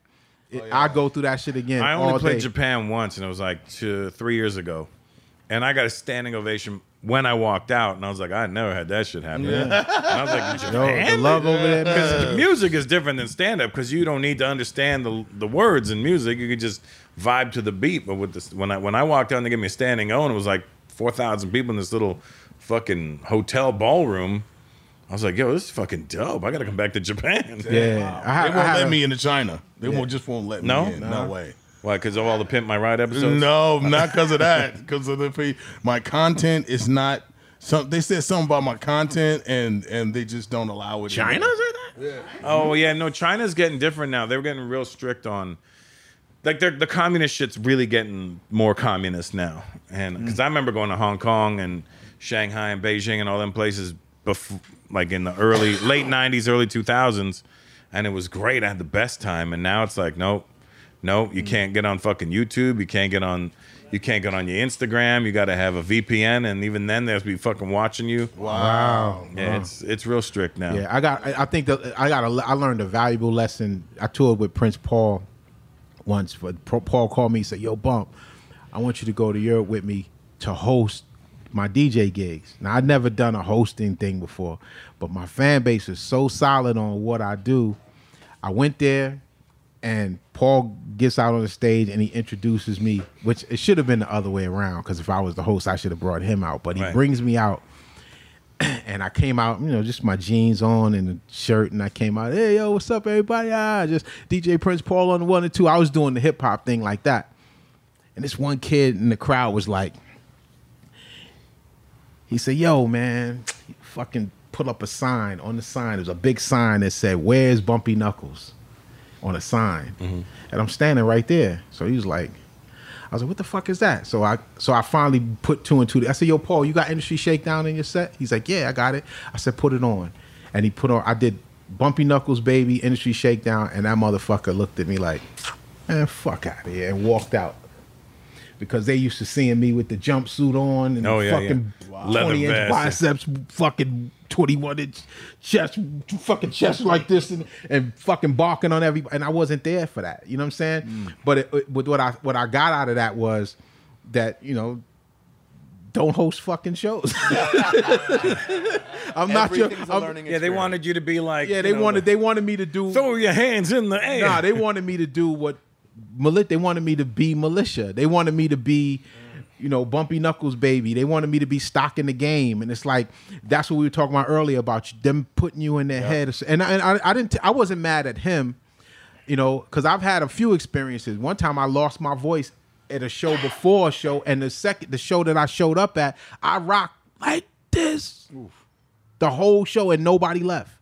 Oh, it, I go through that shit again. I only all played day. Japan once, and it was like two, three years ago, and I got a standing ovation when I walked out, and I was like, I never had that shit happen. Yeah. And I was like, Yo, Japan, the love over there, because music is different than stand up because you don't need to understand the the words in music. You could just vibe to the beat. But with this, when I when I walked out and they gave me a standing O, and it was like four thousand people in this little fucking hotel ballroom. I was like, yo, this is fucking dope. I gotta come back to Japan. Yeah, I, They won't had let a- me into China. They won't just won't let No? me in. No way. Why? Because of all the Pimp My Ride episodes? No, not because of that. Because of the. My content is not. Some they said something about my content and and they just don't allow it. China in. said that. Yeah. Oh yeah, no, China's getting different now. They're getting real strict on like they're, the communist shit's really getting more communist now. And mm. because I remember going to Hong Kong and Shanghai and Beijing and all them places before, like in the early late '90s, early 2000s, and it was great. I had the best time. And now it's like, nope, nope, you mm. can't get on fucking YouTube. You can't get on. You can't get on your Instagram. You got to have a VPN, and even then, they'll be fucking watching you. Wow. Yeah, it's it's real strict now. Yeah, I got. I I think that I got. A, I learned a valuable lesson. I toured with Prince Paul once. But Paul called me and said, "Yo, Bump, I want you to go to Europe with me to host my DJ gigs." Now I'd never done a hosting thing before, but my fan base is so solid on what I do. I went there, and Paul gets out on the stage and he introduces me, which it should have been the other way around. Because if I was the host, I should have brought him out. But he Right. brings me out *clears throat* and I came out, you know, just my jeans on and a shirt, and I came out, hey yo, what's up, everybody? Ah, just DJ Prince Paul on the one and two. I was doing the hip hop thing like that, and this one kid in the crowd was like, he said, "Yo, man, fucking put up a sign. On the sign, there's a big sign that said, "Where's Bumpy Knuckles?" On a sign, and I'm standing right there. So he was like, I was like, "What the fuck is that?" So I so I finally put two and two. I said, "Yo, Paul, you got Industry Shakedown in your set?" He's like, "Yeah, I got it." I said, "Put it on," and he put on. I did Bumpy Knuckles, baby, Industry Shakedown, and that motherfucker looked at me like, "Man, fuck out of here," and walked out. Because they used to seeing me with the jumpsuit on and Oh, yeah, fucking yeah. Twenty inch biceps, fucking twenty one inch chest, fucking chest like this, and, and fucking barking on everybody. And I wasn't there for that. You know what I'm saying? Mm. But it, it- but what I what I got out of that was that you know don't host fucking shows. *laughs* I'm not your. Everything's a I'm- learning Yeah, they wanted you to be like. yeah, you they know, wanted they wanted me to do. throw your hands in the air. Nah, they wanted me to do what mili- they wanted me to be militia. They wanted me to be, *laughs* you know, bumpy knuckles baby. They wanted me to be stock in the game, and it's like that's what we were talking about earlier about them putting you in their head. And I, and I, I didn't. I wasn't mad at him, you know, because I've had a few experiences. One time I lost my voice at a show before a show, and the second the show that I showed up at, I rocked like this the whole show, and nobody left.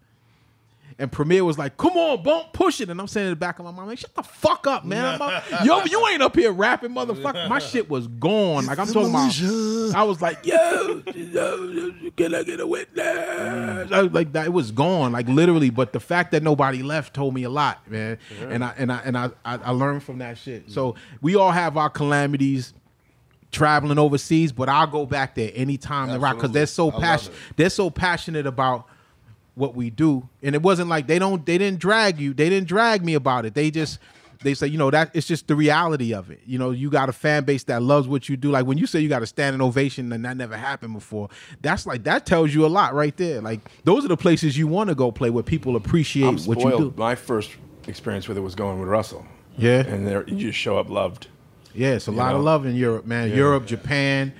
And Premier was like, "Come on, bump, push it." And I'm saying in the back of my mind, like, "Shut the fuck up, man! Up- *laughs* yo, you ain't up here rapping, motherfucker." My shit was gone. Like I'm talking about. I was like, "Yo, yo, can I get a witness?" I was like that. It was gone, like literally. But the fact that nobody left told me a lot, man. And I and I and I, I I learned from that shit. So we all have our calamities traveling overseas, but I'll go back there anytime to rock because they're so Absolutely. Passionate. They're so passionate about what we do, and it wasn't like they don't they didn't drag you. They didn't drag me about it. They just they say you know that it's just the reality of it. You know, you got a fan base that loves what you do. Like when you say you got a standing ovation and that never happened before, that's like that tells you a lot right there. Like those are the places you want to go play where people appreciate what you do. My first experience with it was going with Russell. Yeah. and there you just show up loved. Yeah, it's a You lot of love in Europe, man. Yeah. Europe, Japan,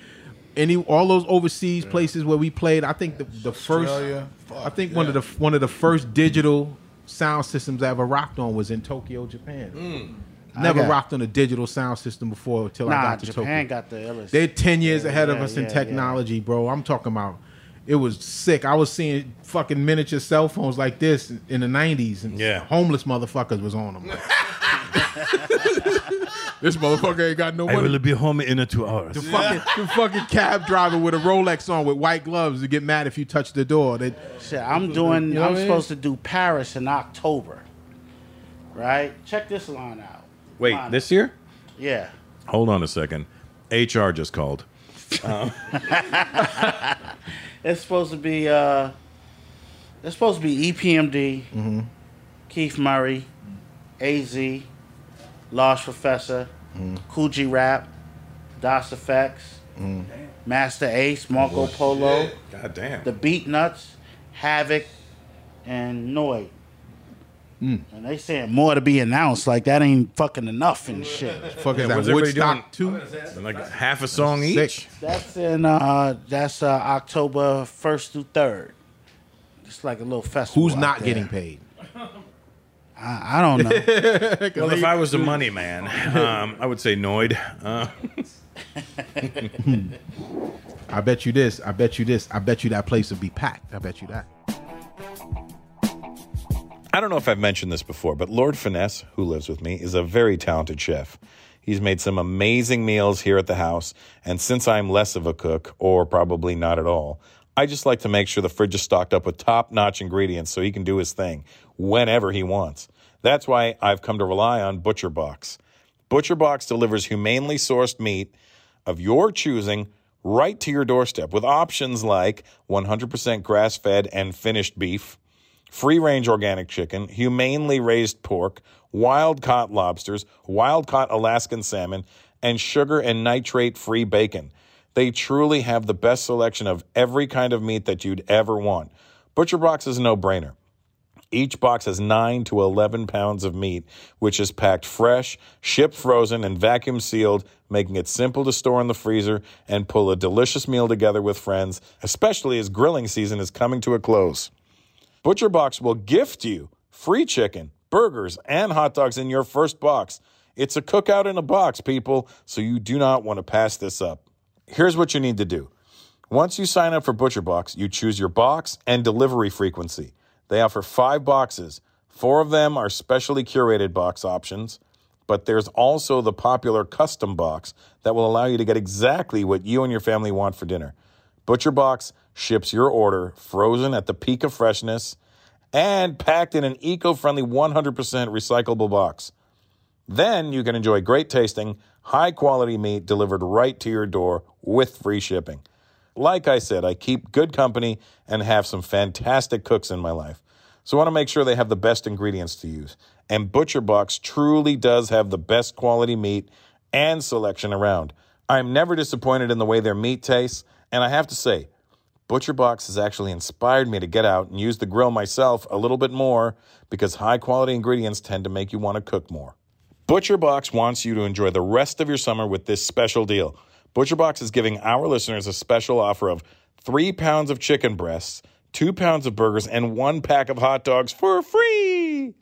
any all those overseas places where we played. I think the, the first, Australia. I think one of the one of the first digital sound systems I ever rocked on was in Tokyo, Japan. Hmm. Never got- rocked on a digital sound system before until I got to Japan Tokyo. got the illest. They're ten years Yeah, ahead of yeah, us in yeah, yeah. technology, bro. I'm talking about. It was sick. I was seeing fucking miniature cell phones like this in the '90s, and Yeah. homeless motherfuckers was on them. *laughs* *laughs* This motherfucker ain't got no I money. will be home in two hours. The fucking, the fucking cab driver with a Rolex on with white gloves to get mad if you touch the door. They, Shit, I'm doing. You know I'm what I mean? supposed to do Paris in October. Right? Check this line out. Wait, Line this year? Yeah. Hold on a second. HR just called. Um, *laughs* It's supposed to be. uh It's supposed to be E EPMD, Mm-hmm. Keith Murray, Az, Large Professor, Mm-hmm. Kool G Rap, Das EFX, Masta Ace, Marco Polo, God damn. The Beatnuts, Havoc, and Noyd. Mm. And they saying more to be announced. Like that ain't fucking enough and shit. *laughs* fuck is Yeah, that? what's everybody Woodstock doing? two. Like half a song Sick. each. That's in uh that's uh October first through third. It's like a little festival. Who's out not there. getting paid? I, I don't know. *laughs* Well, if I was the money man, um, I would say Noyd. Uh, *laughs* I bet you this. I bet you this. I bet you that place would be packed. I bet you that. I don't know if I've mentioned this before, but Lord Finesse, who lives with me, is a very talented chef. He's made some amazing meals here at the house, and since I'm less of a cook, or probably not at all, I just like to make sure the fridge is stocked up with top notch ingredients so he can do his thing whenever he wants. That's why I've come to rely on ButcherBox. ButcherBox delivers humanely sourced meat of your choosing right to your doorstep with options like 100% grass fed and finished beef free range organic chicken, humanely raised pork, wild caught lobsters, wild caught Alaskan salmon, and sugar and nitrate free bacon. They truly have the best selection of every kind of meat that you'd ever want. ButcherBox is a no brainer. Each box has 9 to 11 pounds of meat, which is packed fresh, shipped frozen, and vacuum sealed, making it simple to store in the freezer and pull a delicious meal together with friends, especially as grilling season is coming to a close. ButcherBox will gift you free chicken, burgers, and hot dogs in your first box. It's a cookout in a box, people, so you do not want to pass this up. Here's what you need to do. Once you sign up for ButcherBox, you choose your box and delivery frequency. They offer five boxes. Four of them are specially curated box options, but there's also the popular custom box that will allow you to get exactly what you and your family want for dinner. ButcherBox ships your order frozen at the peak of freshness and packed in an eco friendly 100% recyclable box. Then you can enjoy great tasting, high quality meat delivered right to your door with free shipping. Like I said, I keep good company and have some fantastic cooks in my life. So I want to make sure they have the best ingredients to use. And ButcherBox truly does have the best quality meat and selection around. I'm never disappointed in the way their meat tastes, and I have to say, ButcherBox has actually inspired me to get out and use the grill myself a little bit more because high quality ingredients tend to make you want to cook more. ButcherBox wants you to enjoy the rest of your summer with this special deal. ButcherBox is giving our listeners a special offer of three pounds of chicken breasts, two pounds of burgers, and one pack of hot dogs for free.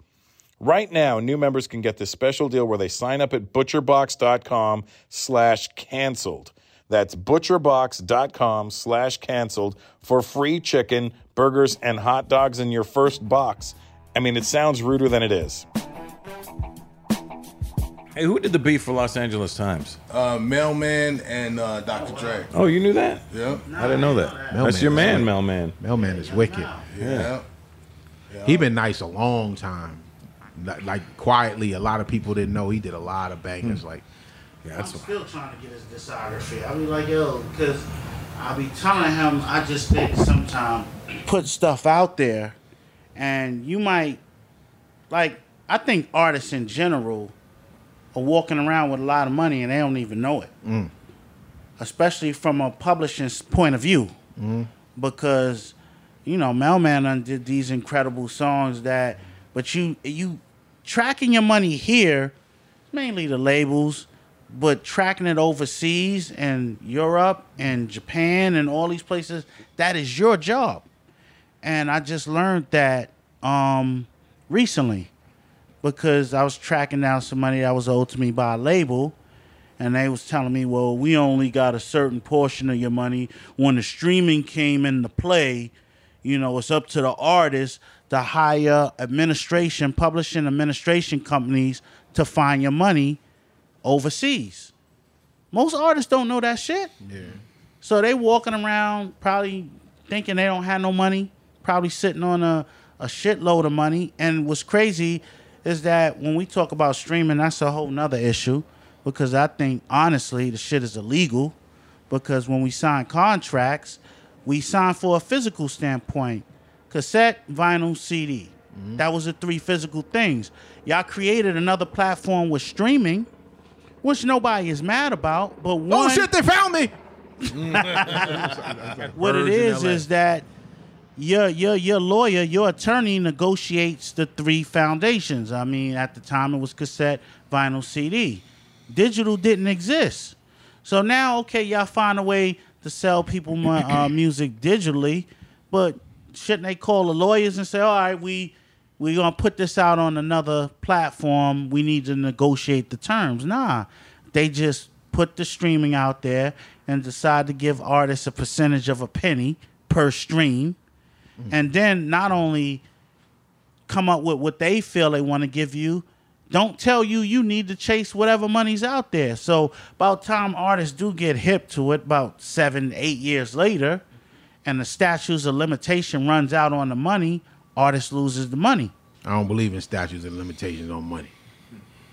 Right now, new members can get this special deal where they sign up at butcherbox.com slash canceled. That's butcherbox.com slash canceled for free chicken, burgers, and hot dogs in your first box. I mean, it sounds ruder than it is. Hey, who did the beat for Los Angeles Times? Uh, Mel-Man and uh, Dr. Dre. Oh, you knew that? Yep. I didn't know that. Mel-Man That's your is man, wicked. Mel-Man. Mel-Man is wicked. Yeah. He been nice a long time. Like, like quietly, a lot of people didn't know he did a lot of bangers. Like, yeah, I'm still trying to get his discography. I be like, yo, because I'll be telling him I just think sometimes put stuff out there, and you might like. I think artists in general are walking around with a lot of money and they don't even know it, Mm. especially from a publishing's point of view, Mm. because you know Mel-Man did these incredible songs that, but you you tracking your money here, mainly the labels, but tracking it overseas and Europe and Japan and all these places, that is your job. And I just learned that um, recently because I was tracking down some money that was owed to me by a label. And they was telling me, well, we only got a certain portion of your money. When the streaming came into play, you know, it's up to the artist to hire administration, publishing administration companies to find your money overseas. Most artists don't know that shit. Yeah. So they walking around probably thinking they don't have no money, probably sitting on a, a shitload of money. And what's crazy is that when we talk about streaming, that's a whole nother issue because I think honestly the shit is illegal because when we sign contracts, we sign for a physical standpoint. Cassette, vinyl, CD. Mm-hmm. That was the three physical things. Y'all created another platform with streaming, which nobody is mad about, but oh, one Oh shit! They found me. *laughs* *laughs* what it Birds in is LA. is that your your your lawyer, your attorney negotiates the three foundations. I mean, at the time it was cassette, vinyl, CD. Digital didn't exist. So now, okay, y'all find a way to sell people my, uh, *clears throat* music digitally, but shouldn't they call the lawyers and say, all right, we we're gonna put this out on another platform. We need to negotiate the terms. Nah, they just put the streaming out there and decide to give artists a percentage of a penny per stream, Mm-hmm. and then not only come up with what they feel they want to give you. Don't tell you you need to chase whatever money's out there. So about time artists do get hip to it, about seven, eight years later, and the statutes of limitation runs out on the money, artist loses the money. I don't believe in statutes and limitations on money.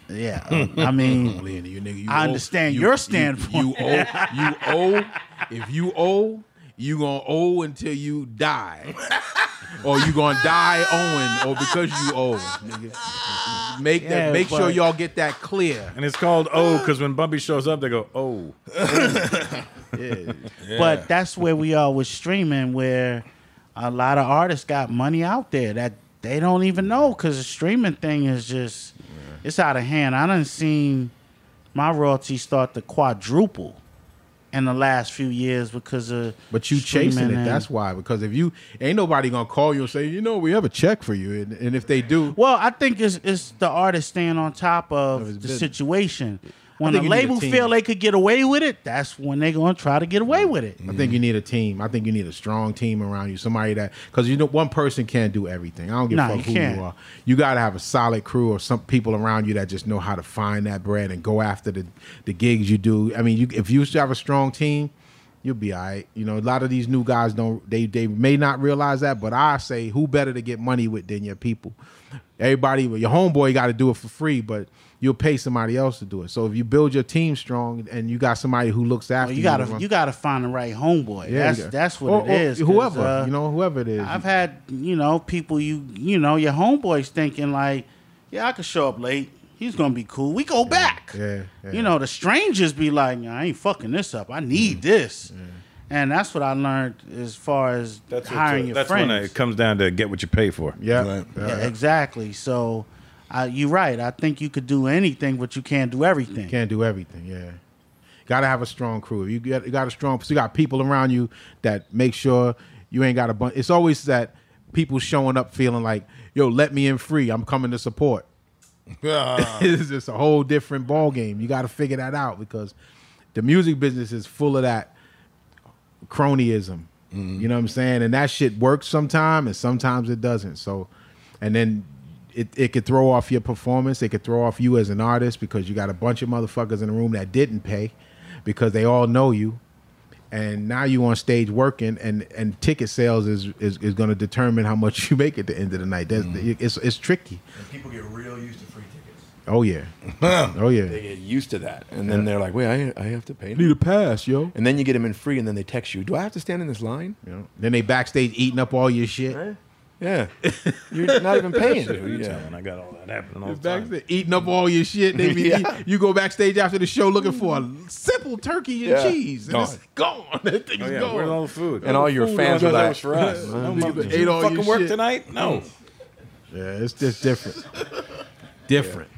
Yeah, I mean, don't believe in it. You nigga, you I owe- understand you- your you- standpoint. You, owe. You owe. If you owe, you gonna owe until you die, *laughs* or you gonna die owing, or because you owe. Nigga. Make Yeah, that. Make sure y'all get that clear. And it's called oh, O because when Bumpy shows up, they go, oh. oh. *laughs* Yeah. But that's where we are with streaming, where a lot of artists got money out there that they don't even know because the streaming thing is just it's out of hand. I done seen my royalties start to quadruple in the last few years because of But you chasing it. That's why. Because if you ain't nobody gonna call you and say, you know, we have a check for you, and, and if they do, Well, I think it's it's the artist staying on top of, his the business. situation. When a you a label feel they could get away with it, that's when they're gonna try to get away mm. with it. I think you need a team. I think you need a strong team around you. Somebody that because you know one person can't do everything. I don't give a you fuck who can't. you are. You got to have a solid crew or some people around you that just know how to find that bread and go after the the gigs you do. I mean, you if you have a strong team, you'll be all right. You know, a lot of these new guys don't. They they may not realize that, but I say, who better to get money with than your people? Everybody, your homeboy got to do it for free, but you'll pay somebody else to do it. So if you build your team strong and you got somebody who looks after Well, you, you gotta to run- you gotta find the right homeboy. Yeah, that's that's what or- it is. Whoever uh, you know, whoever it is. I've had you know people you you know your homeboys thinking like, yeah, I could show up late. He's gonna be cool. We go back. yeah, yeah. You know the strangers be like, I ain't fucking this up. I need this. And that's what I learned as far as That's, what- hiring your that's friends. when it comes down to get what you pay for. yeah, Right. yeah, exactly. So, uh, you're right. I think you could do anything, but you can't do everything. You can't do everything. Yeah, got to have a strong crew. You got you got a strong. So you got people around you that make sure you ain't got a bunch. It's always that people showing up feeling like, yo, let me in free. I'm coming to support. *laughs* It's just a whole different ball game. You got to figure that out because the music business is full of that cronyism. Mm-hmm. You know what I'm saying? And that shit works sometimes, and sometimes it doesn't. So, and then it, it could throw off your performance. It could throw off you as an artist because you got a bunch of motherfuckers in the room that didn't pay because they all know you. And now you on stage working, and, and ticket sales is, is, is going to determine how much *laughs* you make at the end of the night. That's, mm-hmm. it's, it's tricky. People get real used to free tickets. Oh yeah, oh yeah. They get used to that, and then they're like, "Wait, I, I have to pay." Need a pass, yo. And then you get them in free, and then they text you, "Do I have to stand in this line?" You know? Then they backstage eating up all your shit. Yeah, you're not even paying. dude. Yeah. Yeah. And I got all that happening all the time. Eating up all your shit. They be, *laughs* Yeah. you go backstage after the show looking for a simple turkey and Yeah. cheese, and it's gone. *laughs* That thing's Oh, yeah. gone. Where's all the food? And all your fans Because are like, for us. No, Nigga mother- ate did you all your fucking work shit. tonight? No. Yeah, it's just different. *laughs* different.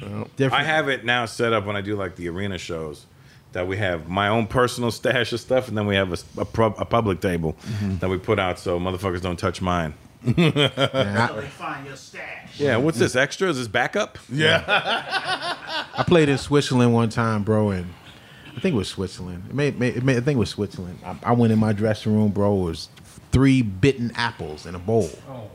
Different. I have it now set up when I do like the arena shows that we have my own personal *laughs* stash of stuff, and then we have a, a, pro- a public table mm-hmm. that we put out so motherfuckers don't touch mine. Man, I- They find your stash. Yeah, what's this extra? Is this backup? Yeah. I played in Switzerland one time, bro, and I think it was Switzerland. It may, it may, it may- I think it was Switzerland. I, I went in my dressing room, bro. It was three bitten apples in a bowl. Oh.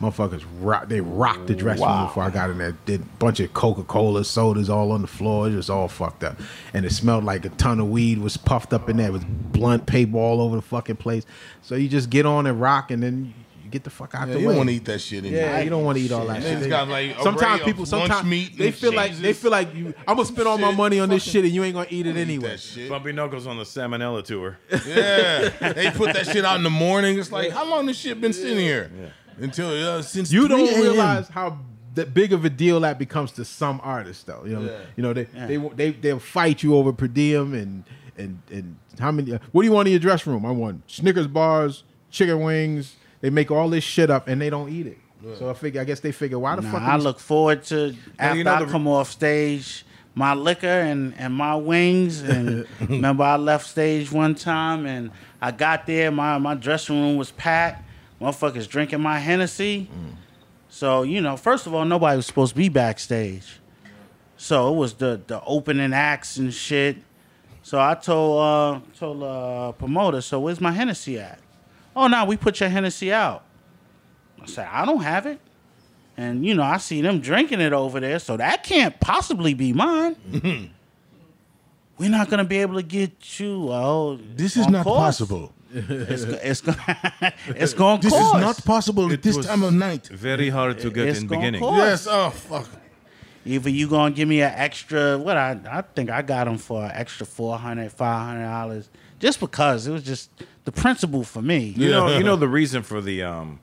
Motherfuckers rock. They rocked the dressing room before I got in there. Did a bunch of Coca Cola sodas all on the floor. It was all fucked up, and it smelled like a ton of weed was puffed up in there. It was blunt paper all over the fucking place. So you just get on and rock, and then get the fuck out Yeah, the you way. don't want to eat that shit. Anymore. Yeah, you don't want to eat all that Niggas shit. got, like, sometimes people, sometimes meat they and feel like they feel like you. I'm gonna spend all my money on this shit, and you ain't gonna eat it anyway. Bumpy Knuckles on the Salmonella tour. Yeah, they put that shit out in the morning. It's like, how long this shit been sitting here? Until uh, since You 3 don't realize how that big of a deal that becomes to some artists, though. You know, Yeah. you know they they they they'll fight you over per diem and and and how many? What do you want in your dress room? I want Snickers bars, chicken wings. They make all this shit up and they don't eat it. So I figure, I guess they figure, why the Nah, fuck? I look forward to after you know I the- come off stage, my liquor and, and my wings. And *laughs* remember, I left stage one time and I got there. My my dressing room was packed. Motherfuckers drinking my Hennessy. So you know, first of all, nobody was supposed to be backstage. So it was the the opening acts and shit. So I told uh told uh promoter, so where's my Hennessy at? Oh no, we put your Hennessy out. I said, I don't have it. And you know, I see them drinking it over there, so that can't possibly be mine. We're not gonna be able to get you. Oh, This is not course. possible. It's go- it's go- *laughs* it's *laughs* going. This is not possible at this time of night. Very hard to get It's in gonna beginning. cost. Yes. Oh fuck. Either you gonna give me an extra what I I think I got them for an extra 400 500 dollars just because it was just the principle for me. You know, you know the reason for the um,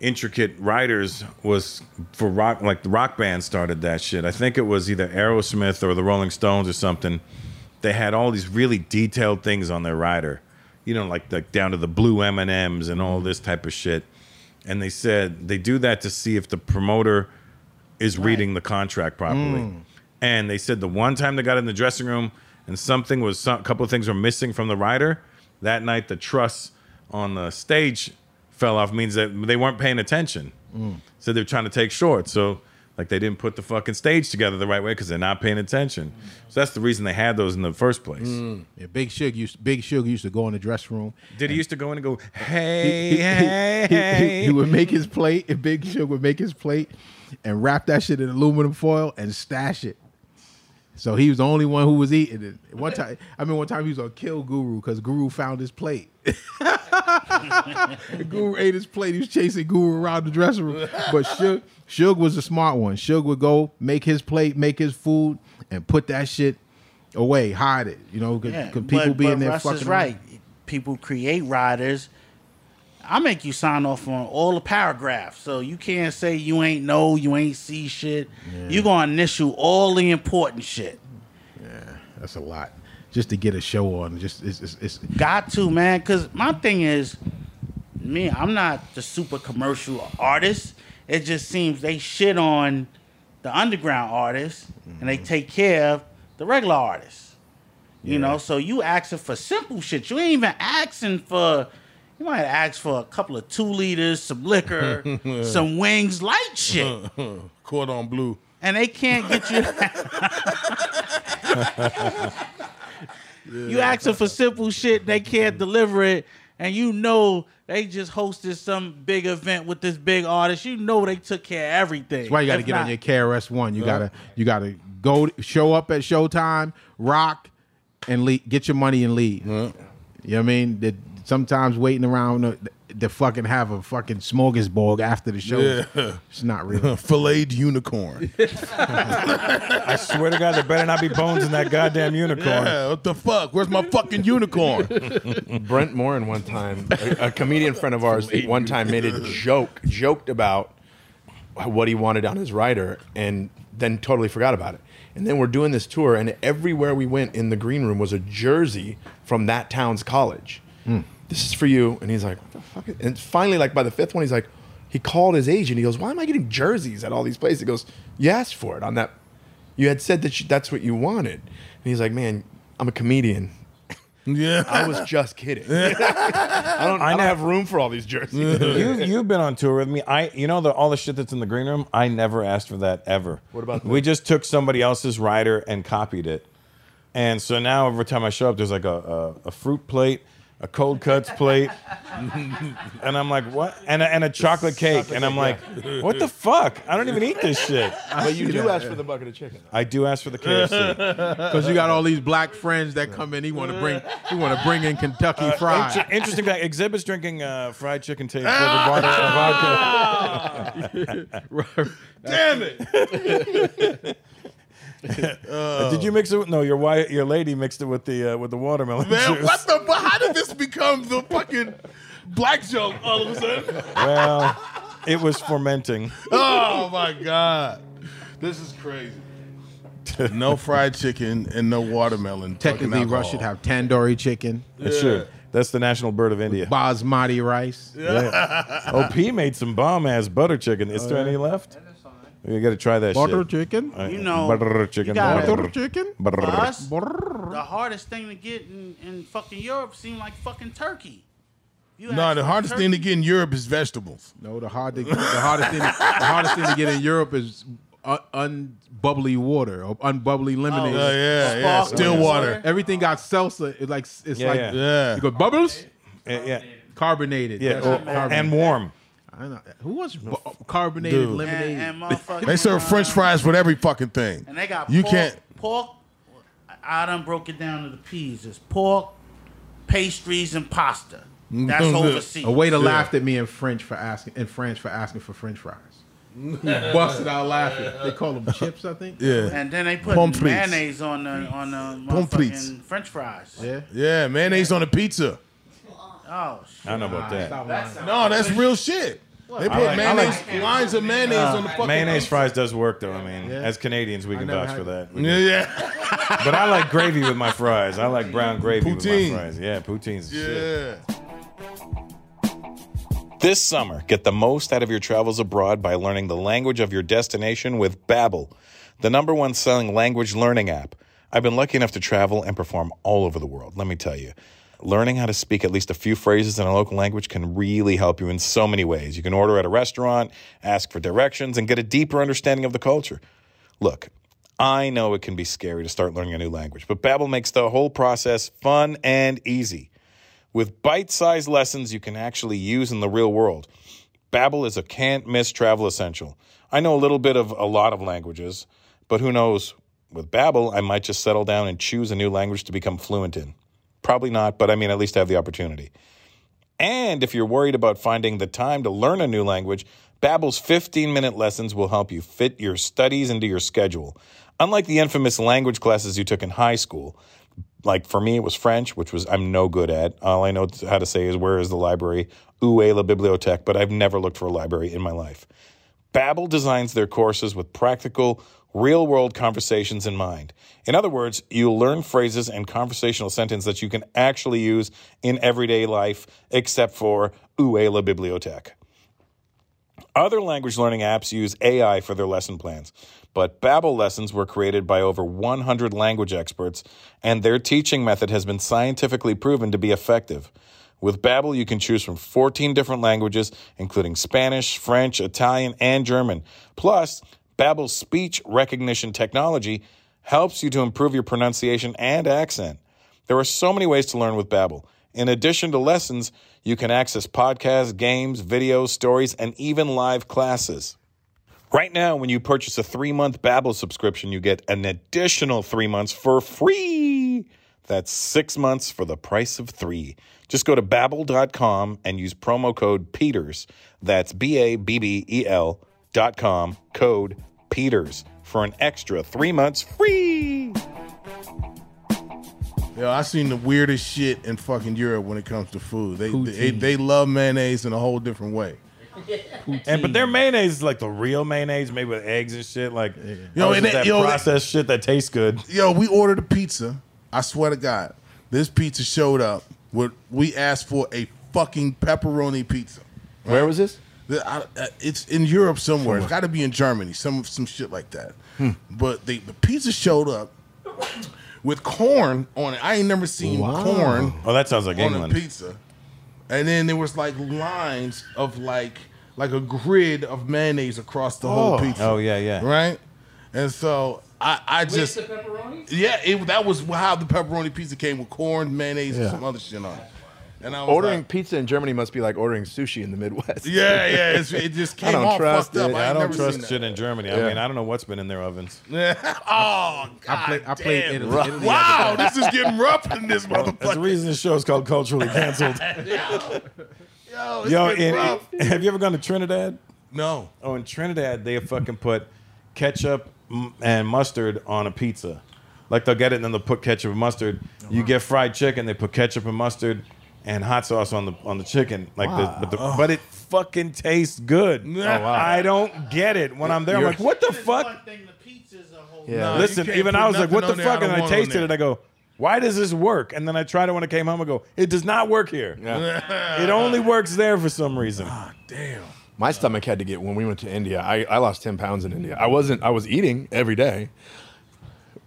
intricate writers was for rock, like the rock band started that shit. I think it was either Aerosmith or the Rolling Stones or something. They had all these really detailed things on their rider, you know, like the, down to the blue M and M's and all this type of shit. And they said they do that to see if the promoter is reading the contract properly. Mm. And they said the one time they got in the dressing room and something was some, a couple of things were missing from the rider, that night the truss on the stage fell off means that they weren't paying attention. Mm. So they're trying to take short. So like they didn't put the fucking stage together the right way because they're not paying attention. So that's the reason they had those in the first place. Mm. Yeah, Big Suge used Big Suge used to go in the dressing room. Did he used to go in and go, *laughs* He, hey, he- hey, he- he- would make his plate, and Big Suge would make his plate and wrap that shit in aluminum foil and stash it. So he was the only one who was eating it. One time, I mean, one time he was gonna kill Guru because Guru found his plate. *laughs* Guru ate his plate. He was chasing Guru around the dressing room. But Suge, Suge was the smart one. Suge would go make his plate, make his food, and put that shit away, hide it. You know, because Yeah, people but, be but in there Russ fucking. is right. People create riders. I make you sign off on all the paragraphs, so you can't say you ain't know, you ain't see shit. You gonna initial all the important shit. Yeah, that's a lot. Just to get a show on, just it's, it's, it's Got to man, because my thing is, me, I'm not the super commercial artist. It just seems they shit on the underground artists and they mm-hmm. take care of the regular artists. You know, so you asking for simple shit. You ain't even asking for. You might ask for a couple of two liters, some liquor, *laughs* some wings, light shit, *laughs* Cordon bleu. and they can't get you. *laughs* You asking for simple shit, they can't deliver it, and you know they just hosted some big event with this big artist. You know they took care of everything. That's why you got to get not- on your KRS One. You gotta you gotta go show up at showtime, rock, and leave, get your money and leave. You know what I mean? That sometimes waiting around uh, to, to fucking have a fucking smorgasbord after the show. Yeah. It's not real. *laughs* Filleted unicorn. *laughs* I swear to God, there better not be bones in that goddamn unicorn. Yeah, what the fuck? Where's my fucking unicorn? *laughs* Brent Morin one time, a, a comedian friend of ours, one time made a joke, joked about what he wanted on his rider, and then totally forgot about it. And then we're doing this tour, and everywhere we went in the green room was a jersey from that town's college. Hmm. This is for you, and he's like, "What the fuck?" is-" And finally, like by the fifth one, he's like, he called his agent. He goes, "Why am I getting jerseys at all these places?" He goes, "You asked for it on that. You had said that you, that's what you wanted." And he's like, "Man, I'm a comedian." *laughs* Yeah. I was just kidding. *laughs* I don't. I, don't have room for all these jerseys. *laughs* you you've been on tour with me. I you know the all the shit that's in the green room. I never asked for that ever. What about we just took somebody else's rider and copied it, and so now every time I show up, there's like a a, a fruit plate, a cold cuts plate, *laughs* and I'm like, what? And a, and a chocolate cake, and I'm like, what the fuck? I don't even eat this *laughs* shit. But you do ask for the bucket of chicken. I do ask for the KFC. Because you got all these black friends that come in. He want to bring. He want to bring in Kentucky Uh, Fried. inter- interesting fact: Xzibit's drinking uh, fried chicken taste flavored water vodka. *laughs* Damn it! Uh, *laughs* Did you mix it? With, no, your wife, your lady mixed it with the uh, with the watermelon Man, juice. what the? How did this become the fucking black joke all of a sudden? Well, it was fermenting. Oh my god, this is crazy. No fried chicken and no watermelon. Technically, fucking Rush should have tandoori chicken, It should. That's the national bird of India. basmati rice. Yeah. *laughs* Oh, P made some bomb ass butter chicken. Is there any left? You got to try that Butter shit. chicken. Uh, You know, butter chicken. gotta- Butter chicken. For Butter. us, the hardest thing to get in, in fucking Europe seemed like fucking turkey. You No, the for hardest thing to turkey, get in Europe is vegetables. No, the hard to, the hardest thing the hardest thing to get in Europe is un- unbubbly water or unbubbly lemonade. Oh, yeah, yeah, Sparkling still water. Everything got salsa. It's like it's Yeah, like yeah. Yeah. you go bubbles, Yeah, yeah, carbonated. yeah. That's Oh, carbonated. and warm. I know. Who wants bu- carbonated Dude. lemonade? and motherfucking, They serve uh, French fries with every fucking thing. And they got You pork, can't. pork. I done broke it down to the P's. It's pork, pastries, and pasta. That's overseas. A waiter laughed at me in French for asking in French for asking for French fries. *laughs* he busted out laughing. They call them chips, I think. Yeah. And then they put Pommes frites. mayonnaise on the on the motherfucking French fries. Yeah. Yeah, mayonnaise on a pizza. Oh shit. I don't know about that. Stop. No, that's real shit. They put like- I mayonnaise, lines of mayonnaise on the uh, fucking Mayonnaise fries does work though. I mean, Yeah. as Canadians, we can vouch for that. We Yeah, yeah, *laughs* But I like gravy with my fries. I like brown gravy with my fries. Yeah, poutine's the shit. yeah. This summer, get the most out of your travels abroad by learning the language of your destination with Babbel, the number one selling language learning app. I've been lucky enough to travel and perform all over the world. Let me tell you, learning how to speak at least a few phrases in a local language can really help you in so many ways. You can order at a restaurant, ask for directions, and get a deeper understanding of the culture. Look, I know it can be scary to start learning a new language, but Babbel makes the whole process fun and easy. With bite-sized lessons you can actually use in the real world. Babbel is a can't-miss travel essential. I know a little bit of a lot of languages, but who knows? With Babbel, I might just settle down and choose a new language to become fluent in. Probably not, but I mean at least have the opportunity. And if you're worried about finding the time to learn a new language, Babbel's 15-minute lessons will help you fit your studies into your schedule. Unlike the infamous language classes you took in high school, like for me it was French, which was I'm no good at. All I know how to say is where is the library? Où est la bibliothèque? But I've never looked for a library in my life. Babbel designs their courses with practical, real-world conversations in mind. In other words, you'll learn phrases and conversational sentences that you can actually use in everyday life, except for Où est eh, la bibliothèque? Other language learning apps use AI for their lesson plans, but Babbel lessons were created by over 100 language experts, and their teaching method has been scientifically proven to be effective. With Babbel, you can choose from 14 different languages, including Spanish, French, Italian, and German. Plus, Babbel's speech recognition technology helps you to improve your pronunciation and accent. There are so many ways to learn with Babbel. In addition to lessons, you can access podcasts, games, videos, stories, and even live classes. Right now, when you purchase a three-month Babbel subscription, you get an additional three months for free. That's six months for the price of three. Just go to babbel.com and use promo code PETERS. That's B-A-B-B-E-L dot com, code PETERS for an extra three months free. Yo, I seen the weirdest shit in fucking Europe when it comes to food. They they, they love mayonnaise in a whole different way. And but their mayonnaise is like the real mayonnaise made with eggs and shit. Like, Yo, yo, and that- that yo, that- processed shit that tastes good. Yo, we ordered a pizza. I swear to God, this pizza showed up. With, we asked for a fucking pepperoni pizza. Where was this? The- I- uh, It's in Europe somewhere. It's got to be in Germany, some some shit like that. But they, the pizza showed up with corn on it. I ain't never seen corn Oh, that sounds like on England. a pizza. And then there was like lines of like like a grid of mayonnaise across the whole pizza. Oh yeah, yeah. Right? And so I, I just pepperoni? yeah, it, that was how the pepperoni pizza came with corn, mayonnaise, and some other shit on it. And I was Ordering like, pizza in Germany must be like ordering sushi in the Midwest. yeah, yeah, *laughs* it's, it just I came don't off trust fucked up. I, I don't trust seen that. shit in Germany. I mean, I don't know what's been in their ovens. *laughs* oh, God. I played. I played damn. Italy. Italy Wow, this is getting rough in this That's the motherfucker. reason the show's called culturally *laughs* canceled. Yo, it's Yo, getting in, rough. have you ever gone to Trinidad? No. Oh, in Trinidad, they fucking put ketchup and mustard on a pizza. Like they'll get it and then they'll put ketchup and mustard. You uh-huh. get fried chicken, they put ketchup and mustard and hot sauce on the on the chicken. Like the, but, the, oh. but it fucking tastes good. *laughs* Oh, wow. I don't get it when I'm there. I'm like, what the fuck? Yeah. Nah, Listen, you can't even I was like, what the on there fuck? I don't And I tasted it. I go, why does this work? And then I tried it when I came home. I go, it does not work here. It only works there for some reason. Ah, damn. My stomach had to get when we went to India. I, I lost ten pounds in India. I wasn't. I was eating every day.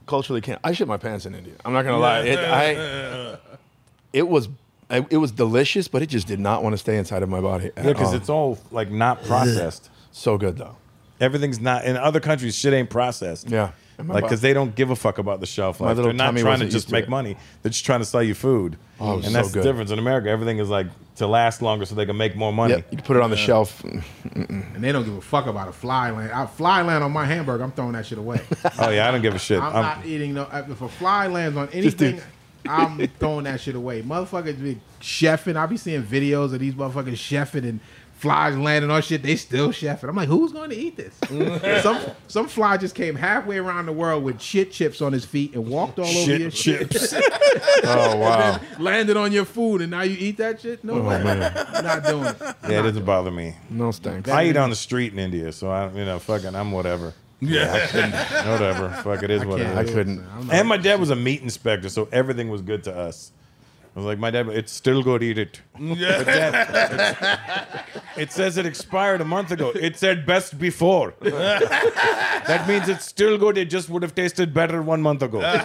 Culturally, can't. I shit my pants in India. I'm not gonna lie. It, I, *laughs* it was. I, it was delicious, but it just did not want to stay inside of my body. Yeah, because it's all like not processed. so good though. Everything's not in other countries. Shit ain't processed. Yeah. And my like bo- because they don't give a fuck about the shelf My life. little They're not tummy trying to wasn't just to make it. money. They're just trying to sell you food. Oh, it and was that's so the good. difference in America. Everything is like to last longer so they can make more money. Yeah, you can put it on the shelf. *laughs* And they don't give a fuck about a fly land. I, fly land on my hamburger. I'm throwing that shit away. Oh yeah, I don't give a shit. I'm, *laughs* I'm- not eating no. If a fly lands on anything, I'm throwing that shit away. Motherfuckers be chefing. I be seeing videos of these motherfuckers chefing and flies landing on shit. They still chefing. I'm like, who's going to eat this? *laughs* some some fly just came halfway around the world with shit chips on his feet and walked all over Shit your chips. shit. *laughs* Oh *laughs* wow. landed on your food, and now you eat that shit? No oh, way. man. Not doing it. yeah, it doesn't bother me. No thanks. I eat on the street in India, so I, you know, fucking, I'm whatever. Yeah. *laughs* Whatever. Fuck, it is what it can't I do it, couldn't. man. I'm not- And my dad was a meat inspector, so everything was good to us. I was like, my dad, it's still good, to eat it. But Dad, it's- it says it expired a month ago. It said best before. that means it's still good. It just would have tasted better one month ago. *laughs*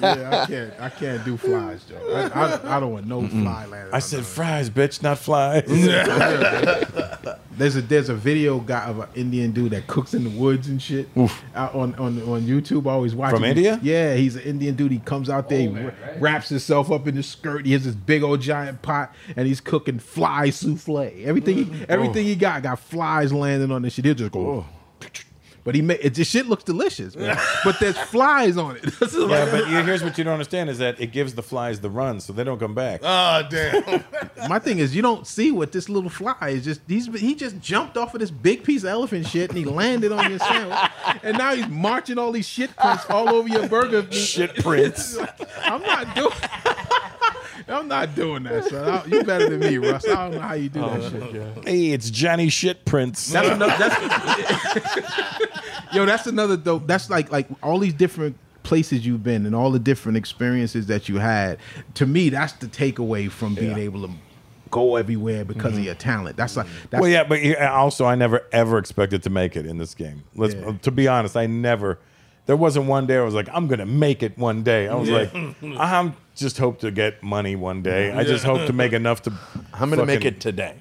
Yeah, I can't. I can't do flies, Joe. I, I, I don't want no fly landing. I said me. fries, bitch, not flies. *laughs* There's a there's a video guy of an Indian dude that cooks in the woods and shit out on, on on YouTube. I always watch From him. India? Yeah, he's an Indian dude. He comes out there, he oh, wra- wraps himself up in his skirt. He has this big old giant pot, and he's cooking fly souffle. Everything he, mm-hmm. everything oh. he got got flies landing on this shit. He'll just go. Oh. But he made it. This shit looks delicious, man. but there's flies on it. *laughs* yeah, but here's what you don't understand is that it gives the flies the run, so they don't come back. Oh damn. *laughs* My thing is, you don't see what this little fly is. Just he's he just jumped off of this big piece of elephant shit and he landed on your sandwich, and now he's marching all these shit prints all over your burger. Shit prints. *laughs* I'm not doing. I'm not doing that, son. You better than me, Russ. I don't know how you do that oh, shit. Hey, it's Johnny Shit Prince. That's another. That's, yo, that's another dope. That's like like all these different places you've been and all the different experiences that you had. To me, that's the takeaway from being able to go everywhere because of mm-hmm. your talent. That's like mm-hmm. that's well, yeah, but also I never ever expected to make it in this game. Let's Yeah. to be honest, I never. There wasn't one day I was like, I'm gonna make it one day. I was like, I'm just hope to get money one day. I just hope to make enough to. I'm gonna make it today,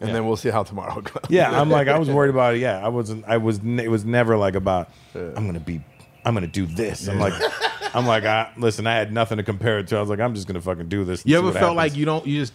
and then we'll see how tomorrow *laughs* goes. Yeah, I'm like, I was worried about it. Yeah, I wasn't. I was. It was never like about. I'm gonna be. I'm gonna do this. I'm like. I'm like, I, listen. I had nothing to compare it to. I was like, I'm just gonna fucking do this. You ever what felt like you don't you just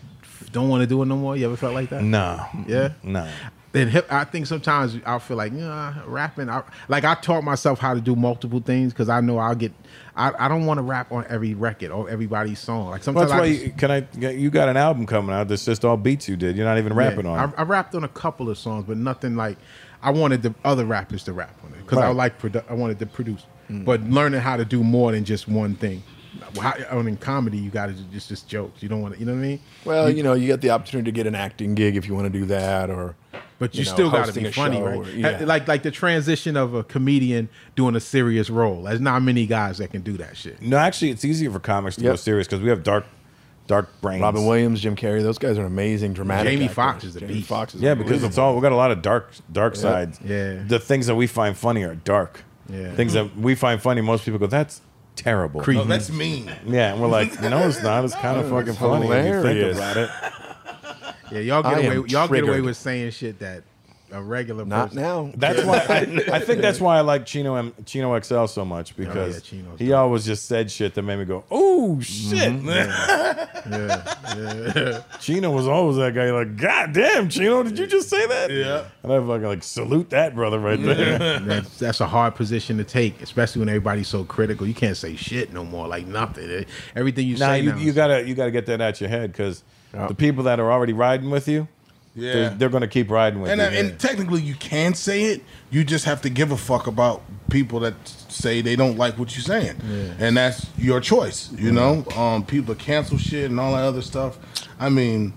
don't want to do it no more? You ever felt like that? No. Yeah. No. Then hip, I think sometimes I feel like yeah, rapping. I, like I taught myself how to do multiple things because I know I'll get. I, I don't want to rap on every record or everybody's song. Like Well, sometimes that's why just- you, can I? You got an album coming out that's just all beats you did. You're not even rapping yeah, on. it. I, I rapped on a couple of songs, but nothing like. I wanted the other rappers to rap on it because I like produ- I wanted to produce, mm. but learning how to do more than just one thing. How, and in comedy, you got to just just jokes. You don't want to, you know what I mean? Well, you know, you get the opportunity to get an acting gig if you want to do that, or But you, know, still got to be funny, show right? or- yeah. Like like the transition of a comedian doing a serious role. There's not many guys that can do that shit. no, actually, it's easier for comics to go Yep. serious because we have dark, dark brains. Robin Williams, Jim Carrey, those guys are amazing, dramatic. Jamie actors. Foxx is the Jamie beast. Foxx is Yeah, because it's all we got a lot of dark, dark sides. Yeah. The things that we find funny are dark. Yeah. Things that we find funny, most people go, "That's terrible." Creepy. Oh, that's mean. Yeah, and we're like, *laughs* no, it's not. It's kind of fucking It's funny when you think hilarious. about it. Yeah, y'all get am away. Y'all get away with saying shit that a regular. Not person. now. That's why I, I think that's *laughs* why I like Chino M, Chino XL so much oh, because Chino's he always just said shit that made me go, "Oh shit!" Mm-hmm. *laughs* Chino was always that guy. Like, God damn, Chino, did you just say that? Yeah. And I fucking like salute that brother right there. *laughs* that's, that's a hard position to take, especially when everybody's so critical. You can't say shit no more, like nothing. Everything you Nah, say you, now you gotta you gotta get that out your head because the people that are already riding with you, Yeah. they're, they're gonna keep riding with And, you. uh, and technically, you can say it. You just have to give a fuck about people that say they don't like what you're saying, and that's your choice. You know, um, people cancel shit and all that other stuff. I mean,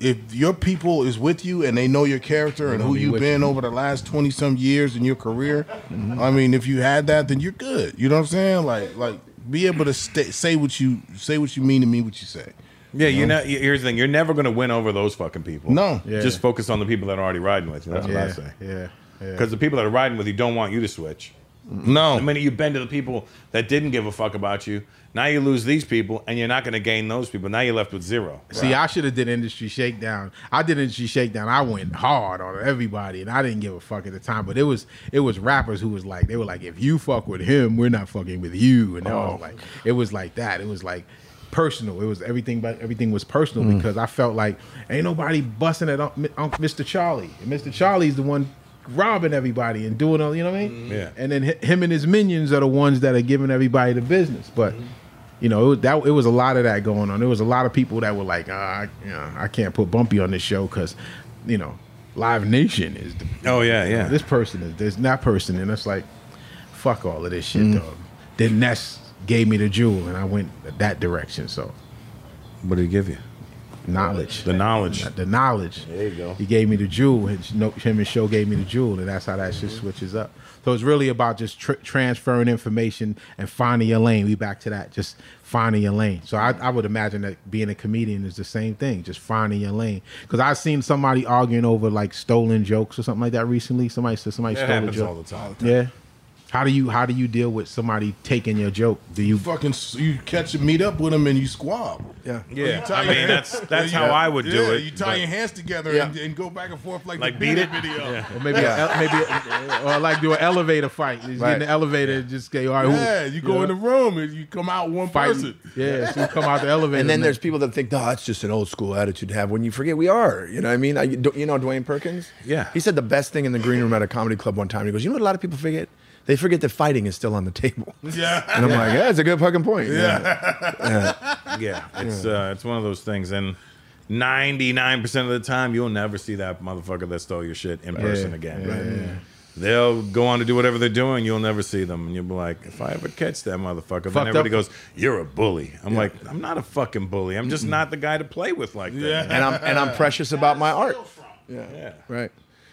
if your people is with you and they know your character and who be you've been you. over the last twenty some years in your career, I mean, if you had that, then you're good. You know what I'm saying? Like, like be able to stay, say what you say, what you mean, and mean what you say. Yeah, you know. Here's the thing: you're never gonna win over those fucking people. No. Yeah. just focus on the people that are already riding with you. That's what I yeah, say. yeah, yeah. Because the people that are riding with you don't want you to switch. No, The minute you bend to the people that didn't give a fuck about you, now you lose these people, and you're not going to gain those people. Now you're left with zero. See, I should have did industry shakedown. I did industry shakedown. I went hard on everybody, and I didn't give a fuck at the time. But it was it was rappers who was like they were like, if you fuck with him, we're not fucking with you, and they Oh. were like it was like that. It was like personal. It was everything, but everything was personal mm. because I felt like ain't nobody busting at Unc- Unc- Mr. Charlie. And Mr. Charlie's the one robbing everybody and doing all you know what I mean. Mm-hmm. Yeah. And then him and his minions are the ones that are giving everybody the business, but you know, it was, that it was a lot of that going on. There was a lot of people that were like, ah, I, you know, I can't put Bumpy on this show because, you know, Live Nation is the, Oh yeah, yeah. this person is there's that person, and it's like, fuck all of this shit, mm. dog. Then Ness gave me the jewel, and I went that direction. So what did he give you? knowledge, The knowledge. the knowledge. There you go. He gave me the jewel, and no- him and Show gave me the jewel, and that's how that shit mm-hmm. switches up. So it's really about just tr- transferring information and finding your lane. We back to that, just finding your lane. So I, I would imagine that being a comedian is the same thing, just finding your lane. Because I've seen somebody arguing over like stolen jokes or something like that recently. Somebody said somebody That stole a joke. all the time. Yeah. How do you how do you deal with somebody taking your joke? Do you fucking you catch and meet up with them and you squab. Yeah. Yeah, You tie I mean hand- that's that's *laughs* Yeah, how I would do yeah, it. You tie but- your hands together Yeah. and, and go back and forth like, Like the beat Beat it? video. Yeah. or maybe a, maybe *laughs* or like do an elevator fight? Just get in the elevator and just go, all right, Yeah, you go in the room and you come out one fight. person. Yeah, so you come out the elevator. And then there's people that think, "No, that's just an old school attitude to have." When you forget, we are. You know what I mean? I, you know Dwayne Perkins? Yeah. He said the best thing in the green room at a comedy club one time. He goes, "You know what? A lot of people forget. They forget that fighting is still on the table." *laughs* Yeah. *laughs* And I'm like, "Yeah, it's a good fucking point." Yeah, Yeah. *laughs* it's uh, it's one of those things, and ninety nine percent of the time, you'll never see that motherfucker that stole your shit in person again. They'll go on to do whatever they're doing. You'll never see them, and you'll be like, if I ever catch that motherfucker, then everybody up. goes, "You're a bully." I'm like, I'm not a fucking bully. I'm just not the guy to play with like that. Yeah. And I'm and I'm precious about my art. Yeah. Right.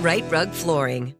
Rite Rug Flooring.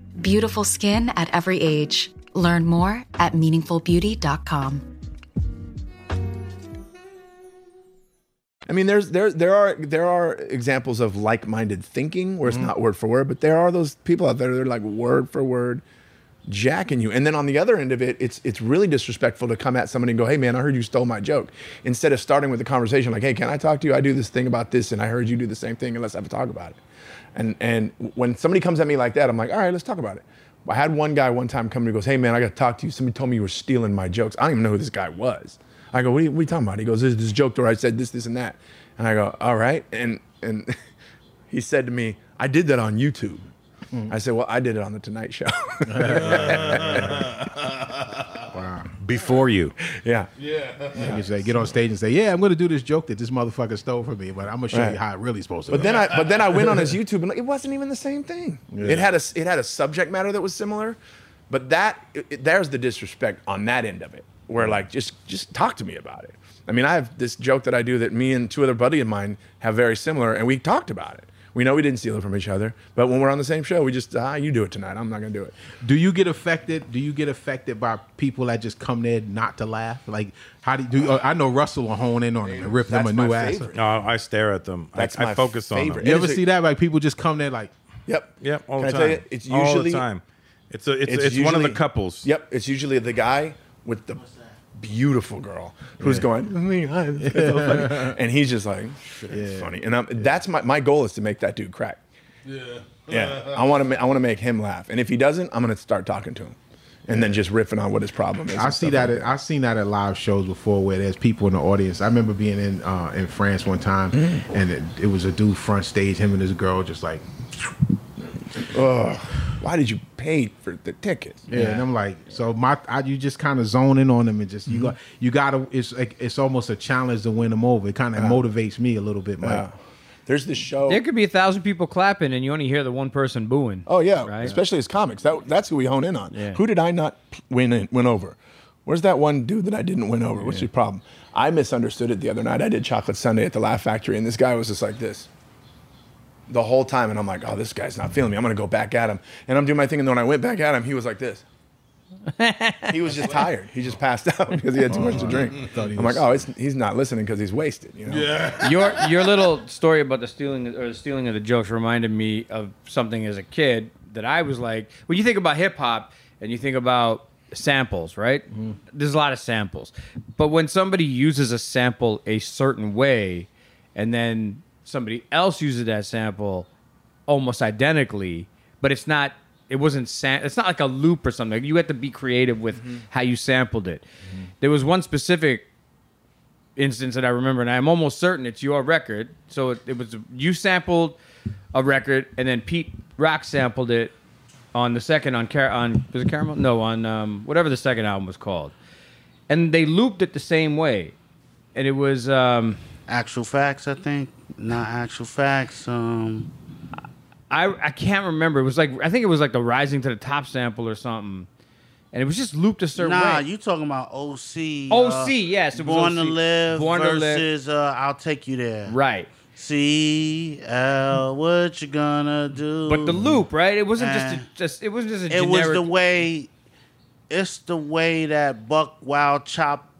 Beautiful skin at every age. Learn more at meaningfulbeauty.com. I mean, there's there there are there are examples of like-minded thinking where it's Mm-hmm. not word for word, but there are those people out there that are like word for word. jacking you. And then on the other end of it, it's it's really disrespectful to come at somebody and go, "Hey man, I heard you stole my joke." Instead of starting with the conversation like, "Hey, can I talk to you? I do this thing about this, and I heard you do the same thing, and let's have a talk about it." And and when somebody comes at me like that, I'm like, "All right, let's talk about it." I had one guy one time come to me goes, "Hey man, I got to talk to you. Somebody told me you were stealing my jokes. I don't even know who this guy was." I go, "What are you, what are you talking about?" He goes, "There's this joke where I said this, this, and that." And I go, "All right." And and *laughs* he said to me, "I did that on YouTube." Mm. I said, "Well, I did it on the Tonight Show." *laughs* Wow. Before you. yeah. Yeah. You say, get on stage and say, "Yeah, I'm going to do this joke that this motherfucker stole from me, but I'm going to show Right. you how it really supposed to." But go." then I but then I went on his YouTube and like, it wasn't even the same thing. It had a it had a subject matter that was similar, but that it- it- there's the disrespect on that end of it. Where like just just talk to me about it. I mean, I have this joke that I do that me and two other buddy of mine have very similar, and we talked about it. We know we didn't steal it from each other, but when we're on the same show, we just ah, you do it tonight. I'm not gonna do it. do you get affected? Do you get affected by people that just come there not to laugh? Like, how do you? Do you, I know Russell will hone in on them and rip them a new ass. No, I stare at them. That's I, I my focus on favorite. them. You ever see that? Like people just come there like, Yep. Yep, all Can the I time. tell you, it's all usually the time. It's a, it's, It's it's, one of the couples. Yep, it's usually the guy with the beautiful girl who's going, "Oh my God, it's so *laughs* funny." and he's just like, "Shit, it's funny." And I'm, that's my my goal is to make that dude crack. Yeah, yeah. I want to I want to make him laugh, and if he doesn't, I'm gonna start talking to him, and then just riffing on what his problem is. I see that. like At, I've seen that at live shows before, where there's people in the audience. I remember being in uh, in France one time, Mm-hmm. and it, it was a dude front stage, him and his girl, just like, Ugh, why did you pay for the tickets? yeah. And I'm like, so my, I, you just kind of zone in on them and just Mm-hmm. you got, you gotta. It's like it's almost a challenge to win them over. It kind of motivates me a little bit, Mike. Yeah. There's this show. There could be a thousand people clapping, and you only hear the one person booing. Oh yeah, Right. especially as comics. That that's who we hone in on. Yeah. Who did I not win in, win over? Where's that one dude that I didn't win over? What's your problem? I misunderstood it the other night. I did Chocolate Sunday at the Laugh Factory, and this guy was just like this the whole time, and I'm like, oh, this guy's not feeling me. I'm gonna go back at him, and I'm doing my thing, and then when I went back at him, he was like this. *laughs* he was just tired. He just passed out *laughs* because he had too much to drink. Thought I'm like, oh, it's, he's not listening because he's wasted. You know? your your little story about the stealing or the stealing of the jokes reminded me of something as a kid that I was like when you think about hip hop and you think about samples, right? There's a lot of samples. But when somebody uses a sample a certain way and then somebody else uses that sample almost identically, but it's not it wasn't sam- it's not like a loop or something. You had to be creative with how you sampled it. There was one specific instance that I remember, and I'm almost certain it's your record. So it, it was you sampled a record, and then Pete Rock sampled it on the second on Car- on was it Caramel? No, on um, whatever the second album was called, and they looped it the same way, and it was um, Actual facts, I think. Not actual facts. Um, I I can't remember. It was like I think it was like the Rising to the Top sample or something, and it was just looped a certain nah, way. you talking about OC. OC, uh, yes, it was Born to OC. Live Born to Live. versus uh, I'll Take You There. right. C L, what you gonna do? But the loop, right? It wasn't just a, just it wasn't just a it generic. was the way it's the way that Buck Wild chopped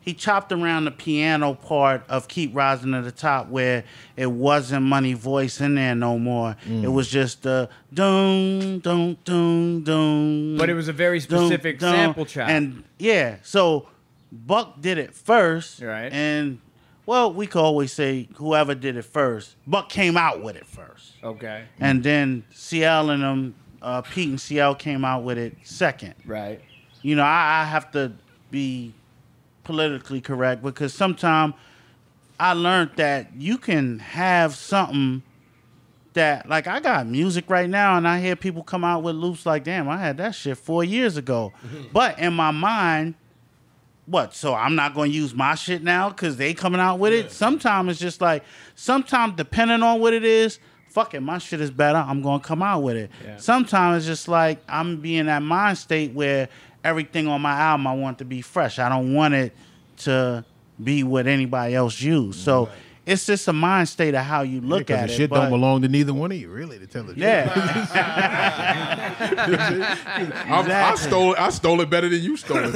he chopped around the piano part of Keep Rising to the Top where it wasn't money voice in there no more. Mm. It was just the doom doom doom doom. But it was a very specific sample chop. And yeah, so Buck did it first. Right. And well, we could always say whoever did it first. Buck came out with it first. okay. And then CL and them, uh, Pete and CL came out with it second. Right. You know, I, I have to be politically correct because sometimes I learned that you can have something that, like, I got music right now and I hear people come out with loops like, damn, I had that shit four years ago. Mm-hmm. but in my mind, what? So I'm not going to use my shit now because they coming out with it. Sometimes it's just like, sometimes depending on what it is, fuck it, my shit is better. I'm going to come out with it. Yeah. Sometimes it's just like I'm being that mind state where everything on my album I want to be fresh. I don't want it to be what anybody else use. So it's just a mind state of how you look Because at the it. shit but- don't belong to neither one of you, really, to tell the truth. *laughs* *laughs* Yeah. I, I stole it. I stole it better than you stole it.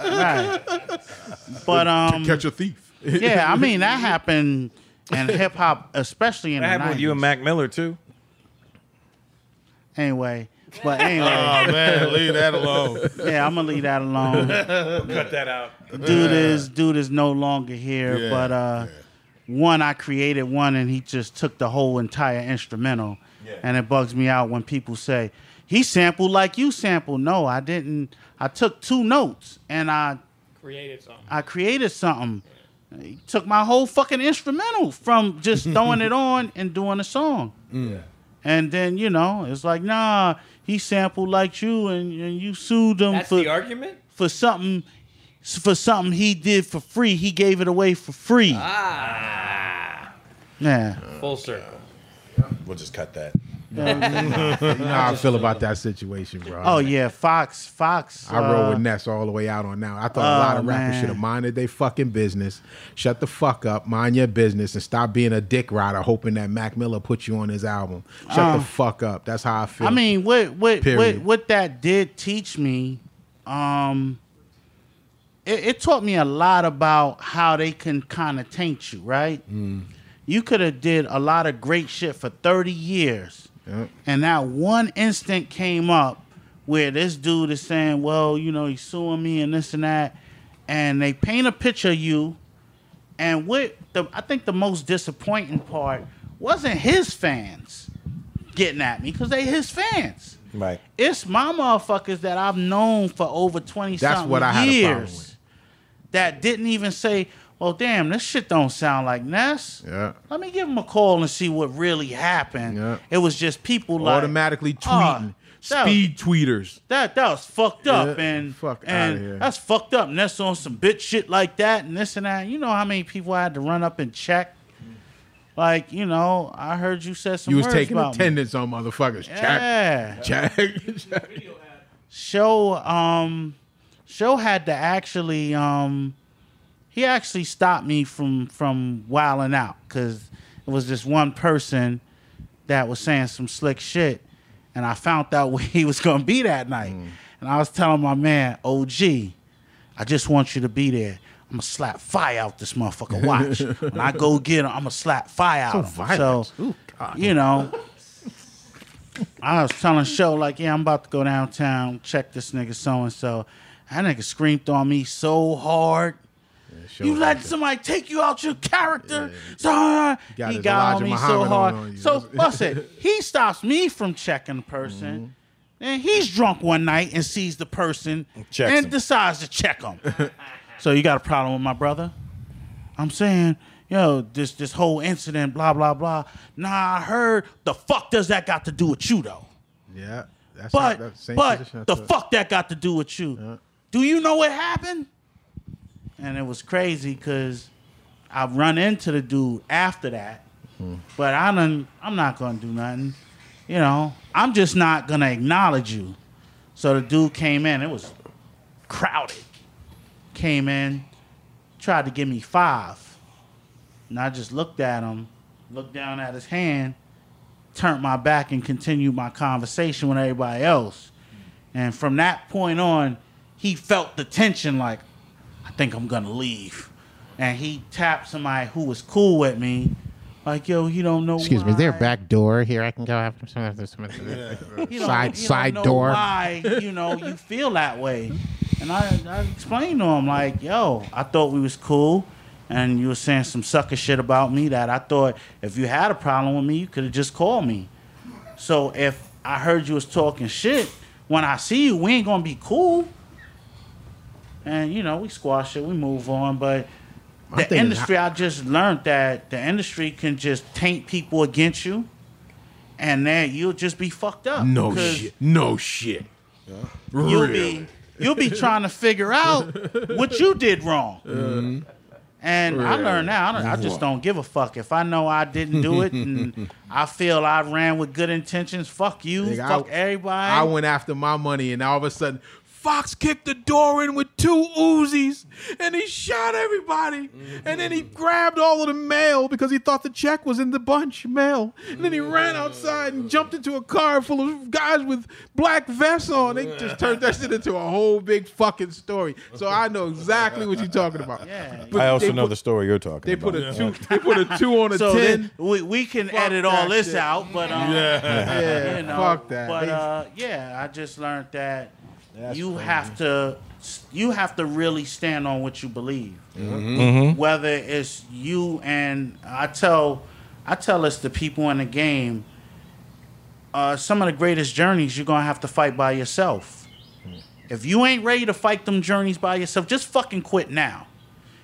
right. But um Catch a thief. yeah, I mean that happened in hip hop, especially in That the happened with you and Mac Miller too. Anyway, *laughs* But anyway, Oh man, leave that alone. yeah, I'm gonna leave that alone. *laughs* Cut that out. dude is dude is no longer here. Yeah, but uh, one I created one, and he just took the whole entire instrumental. And it bugs me out when people say he sampled like you sampled. No, I didn't. I took two notes and I Created something. I created something. He took my whole fucking instrumental from just throwing it *laughs* on and doing a song. And then you know it's like nah, he sampled like you, and, and you sued him That's for the argument. for something for something he did for free. He gave it away for free. Ah, Yeah. full circle. We'll just cut that. *laughs* You know how I feel about that situation, bro. Oh yeah, Fox. Fox. I roll uh, with Ness all the way out on now. I thought a lot Oh, of rappers should have minded their fucking business, shut the fuck up, mind your business, and stop being a dick rider, hoping that Mac Miller put you on his album. Shut Uh, the fuck up. That's how I feel. I mean, what what what Period. what that did teach me, um, it, it taught me a lot about how they can kind of taint you, right? You could have did a lot of great shit for thirty years, Yep. and that one instant came up where this dude is saying, "Well, you know, he's suing me and this and that," and they paint a picture of you, and what the I think the most disappointing part wasn't his fans getting at me because they his fans. Right. It's my motherfuckers that I've known for over twenty That's something what I had a problem years that didn't even say, "Well, damn, this shit don't sound like Ness." Yeah. Let me give him a call and see what really happened. Yeah. It was just people like Automatically "Oh, tweeting. that- Speed tweeters. that that was fucked up Yeah, and fuck and here. that's fucked up. Ness on some bitch shit like that and this and that. You know how many people I had to run up and check? Like, you know, I heard you said some You was words taking about me. attendance on motherfuckers. Yeah. Check. Check. check. *laughs* Show um Show had to actually um he actually stopped me from from wilding out because it was this one person that was saying some slick shit and I found out *laughs* where he was gonna be that night. Mm. And I was telling my man, OG, I just want you to be there. I'm gonna slap fire out this motherfucker. *laughs* Watch. when I go get him, I'm gonna slap fire out. him. violent. So, Ooh, you know, I was telling show like, yeah, I'm about to go downtown, check this nigga so and so. That nigga screamed on me so hard. You let somebody take you out your character. So uh, got he got on Elijah me so hard. on- on. So That's- *laughs* listen, he stops me from checking the person. Mm-hmm. And he's drunk one night and sees the person Checks and him. decides to check him. *laughs* so you got a problem with my brother? I'm saying, yo, this this whole incident, blah blah blah. Nah, I heard. The fuck does that got to do with you though? Yeah. That's But that same but the fuck that got to do with you? Do you know what happened? And it was crazy because I run into the dude after that, Hmm. but I done, I'm not gonna do nothing. You know, I'm just not gonna acknowledge you. So the dude came in. It was crowded. Came in, tried to give me five, and I just looked at him, looked down at his hand, turned my back and continued my conversation with everybody else. And from that point on, he felt the tension like, think I'm gonna leave. And he tapped somebody who was cool with me, like, yo, you don't know Excuse me, is there a back door here I can go after some of this? *laughs* you don't- Side you don't side know door. Why you know you *laughs* feel that way? And I, I explained to him like, yo, I thought we was cool, and you were saying some sucker shit about me that I thought if you had a problem with me, you could have just called me. So if I heard you was talking shit, when I see you, we ain't gonna be cool. And you know, we squash it, we move on, but. I'm The industry, I just learned that the industry can just taint people against you, and then you'll just be fucked up. No shit. No shit. You'll Really? be you'll be trying to figure out what you did wrong. *laughs* Mm-hmm. And I learned now. I, I just don't give a fuck. If I know I didn't do it and *laughs* I feel I ran with good intentions, fuck you, Nigga, fuck I- everybody. I went after my money, and all of a sudden, Fox kicked the door in with two Uzis and he shot everybody. And then he grabbed all of the mail because he thought the check was in the bunch mail. And then he ran outside and jumped into a car full of guys with black vests on. They just turned that shit into a whole big fucking story. So I know exactly what you're talking about. Yeah. But I also they know put- the story you're talking They about. put a two. They put a two on a so ten. we, we can Fuck edit all this shit. out, but um, Yeah. you know, Fuck that. But uh, yeah, I just learned that That's you crazy. have to you have to really stand on what you believe, Mhm. whether it's you and I tell I tell us the people in the game. Uh, some of the greatest journeys you're gonna have to fight by yourself. If you ain't ready to fight them journeys by yourself, just fucking quit now.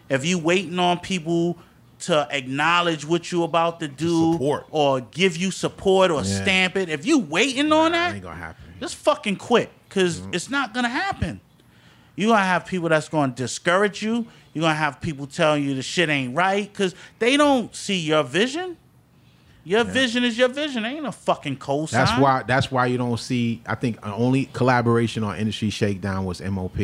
If you waiting on people to acknowledge what you about to do or give you support or Yeah. stamp it, if you waiting on that, ain't gonna happen. just fucking quit because it's not gonna happen. You're gonna have people that's gonna discourage you. You're gonna have people telling you the shit ain't right because they don't see your vision. Your vision is your vision. Ain't a fucking cosign. That's why. That's why you don't see. I think the only collaboration on Industry Shakedown was MOP.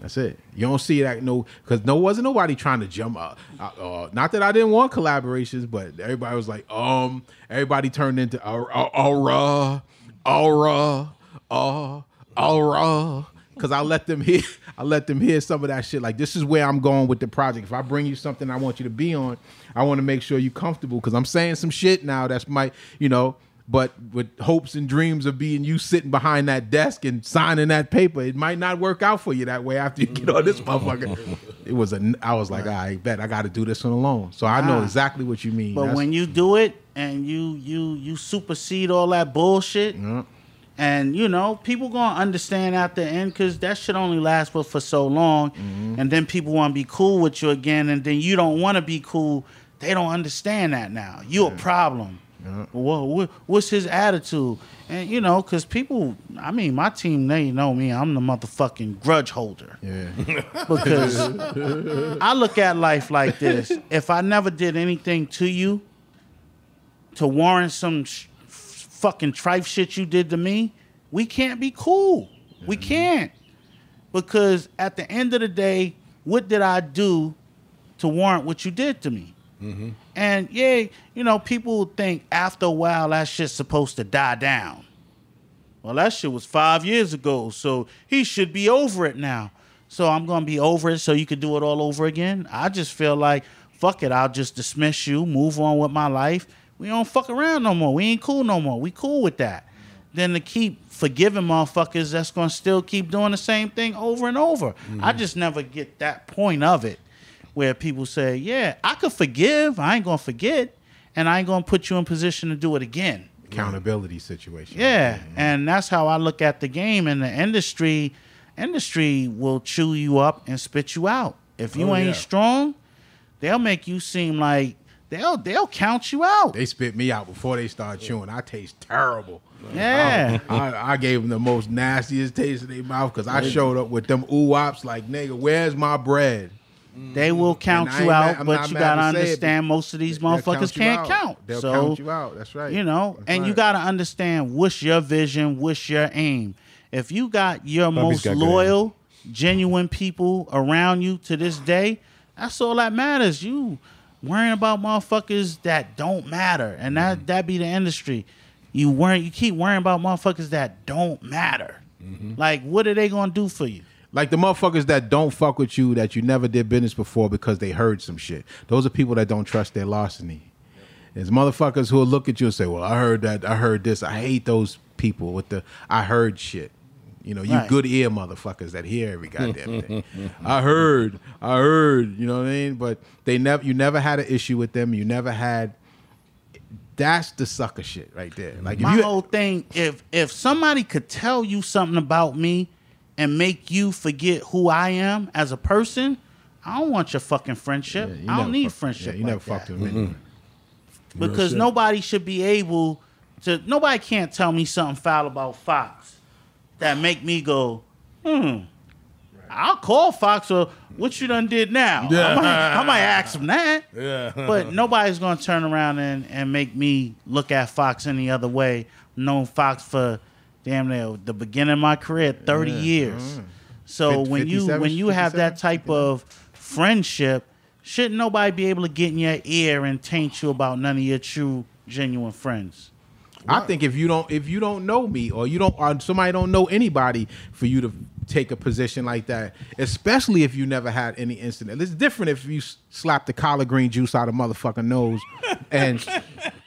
That's it. You don't see that no because no wasn't nobody trying to jump up. Uh, uh, not that I didn't want collaborations, but everybody was like, um, everybody turned into aura, aura, aura, aura, aura. Because I let them hear, *laughs* I let them hear some of that shit. Like this is where I'm going with the project. If I bring you something I want you to be on, I want to make sure you're comfortable. Because I'm saying some shit now that's might, you know, but with hopes and dreams of being you sitting behind that desk and signing that paper, it might not work out for you that way after you get on this mm-hmm. motherfucker. It was a, I was like, I bet I got to do this one alone. So I know Nah. exactly what you mean. But That's- when you do it and you you you supersede all that bullshit, and you know people gonna understand at the end because that should only last for for so long, Mm-hmm. and then people want to be cool with you again, and then you don't want to be cool. They don't understand that now. You a problem. Well, what, what's his attitude? And you know, because people, I mean, my team, they know me. I'm the motherfucking grudge holder. Yeah. *laughs* *laughs* because I look at life like this: if I never did anything to you to warrant some sh- fucking trife shit you did to me, we can't be cool. We can't because at the end of the day, what did I do to warrant what you did to me? Mm-hmm. And yeah, you know, people think after a while that shit's supposed to die down. Well, that shit was five years ago, so he should be over it now. So I'm gonna be over it so you could do it all over again. I just feel like fuck it, I'll just dismiss you, move on with my life. We don't fuck around no more. We ain't cool no more. We cool with that. Then to keep forgiving motherfuckers that's gonna still keep doing the same thing over and over. I mm-hmm. just never get that point of it where people say, Yeah, I could forgive, I ain't gonna forget, and I ain't gonna put you in position to do it again. accountability situation. Yeah, mm-hmm. and that's how I look at the game. And the industry, industry will chew you up and spit you out. If you Oh, ain't yeah. strong, they'll make you seem like they'll they'll count you out. They spit me out before they start chewing. I taste terrible. Yeah. I, I, I gave them the most nastiest taste in their mouth because I showed up with them ooh wops like, nigga, where's my bread? They will count And I you ain't mad- out, I'm but not you mad gotta to say it, understand most of these They'll motherfuckers count you can't out. count. They'll so count you out. That's right. You know, That's and you right. gotta understand what's your vision, what's your aim. If you got your Bubby's most got good loyal, genuine people around you to this day, that's all that matters. You worrying about motherfuckers that don't matter, and that Mm-hmm. that be the industry. You worry, you keep worrying about motherfuckers that don't matter. Mm-hmm. Like, what are they gonna do for you? Like the motherfuckers that don't fuck with you that you never did business before because they heard some shit. Those are people that don't trust their larceny. There's motherfuckers who will look at you and say, "Well, I heard that. I heard this. I hate those people with the I heard shit." You know, you Right. good ear motherfuckers that hear every goddamn thing. I heard, I heard. You know what I mean? But they never, you never had an issue with them. You never had. That's the sucker shit right there. Like if My you, whole thing, if if somebody could tell you something about me and make you forget who I am as a person, I don't want your fucking friendship. you I don't need fuck- friendship. yeah, you like never fucked that. with them mm-hmm. anyway. because nobody should be able to. Nobody can't tell me something foul about Fox that make me go, hmm. I'll call Fox or what you done did now. I, might, I might ask him that. Yeah. but *laughs* nobody's gonna turn around and, and make me look at Fox any other way. Known Fox for damn near the beginning of my career, thirty Yeah, years. mm. So Fif- when you when you have that 57? type of friendship, shouldn't nobody be able to get in your ear and taint you about none of your true genuine friends? I think if you don't if you don't know me or you don't or somebody don't know anybody for you to take a position like that, especially if you never had any incident. It's different if you slap the collard green juice out of motherfucking nose *laughs* and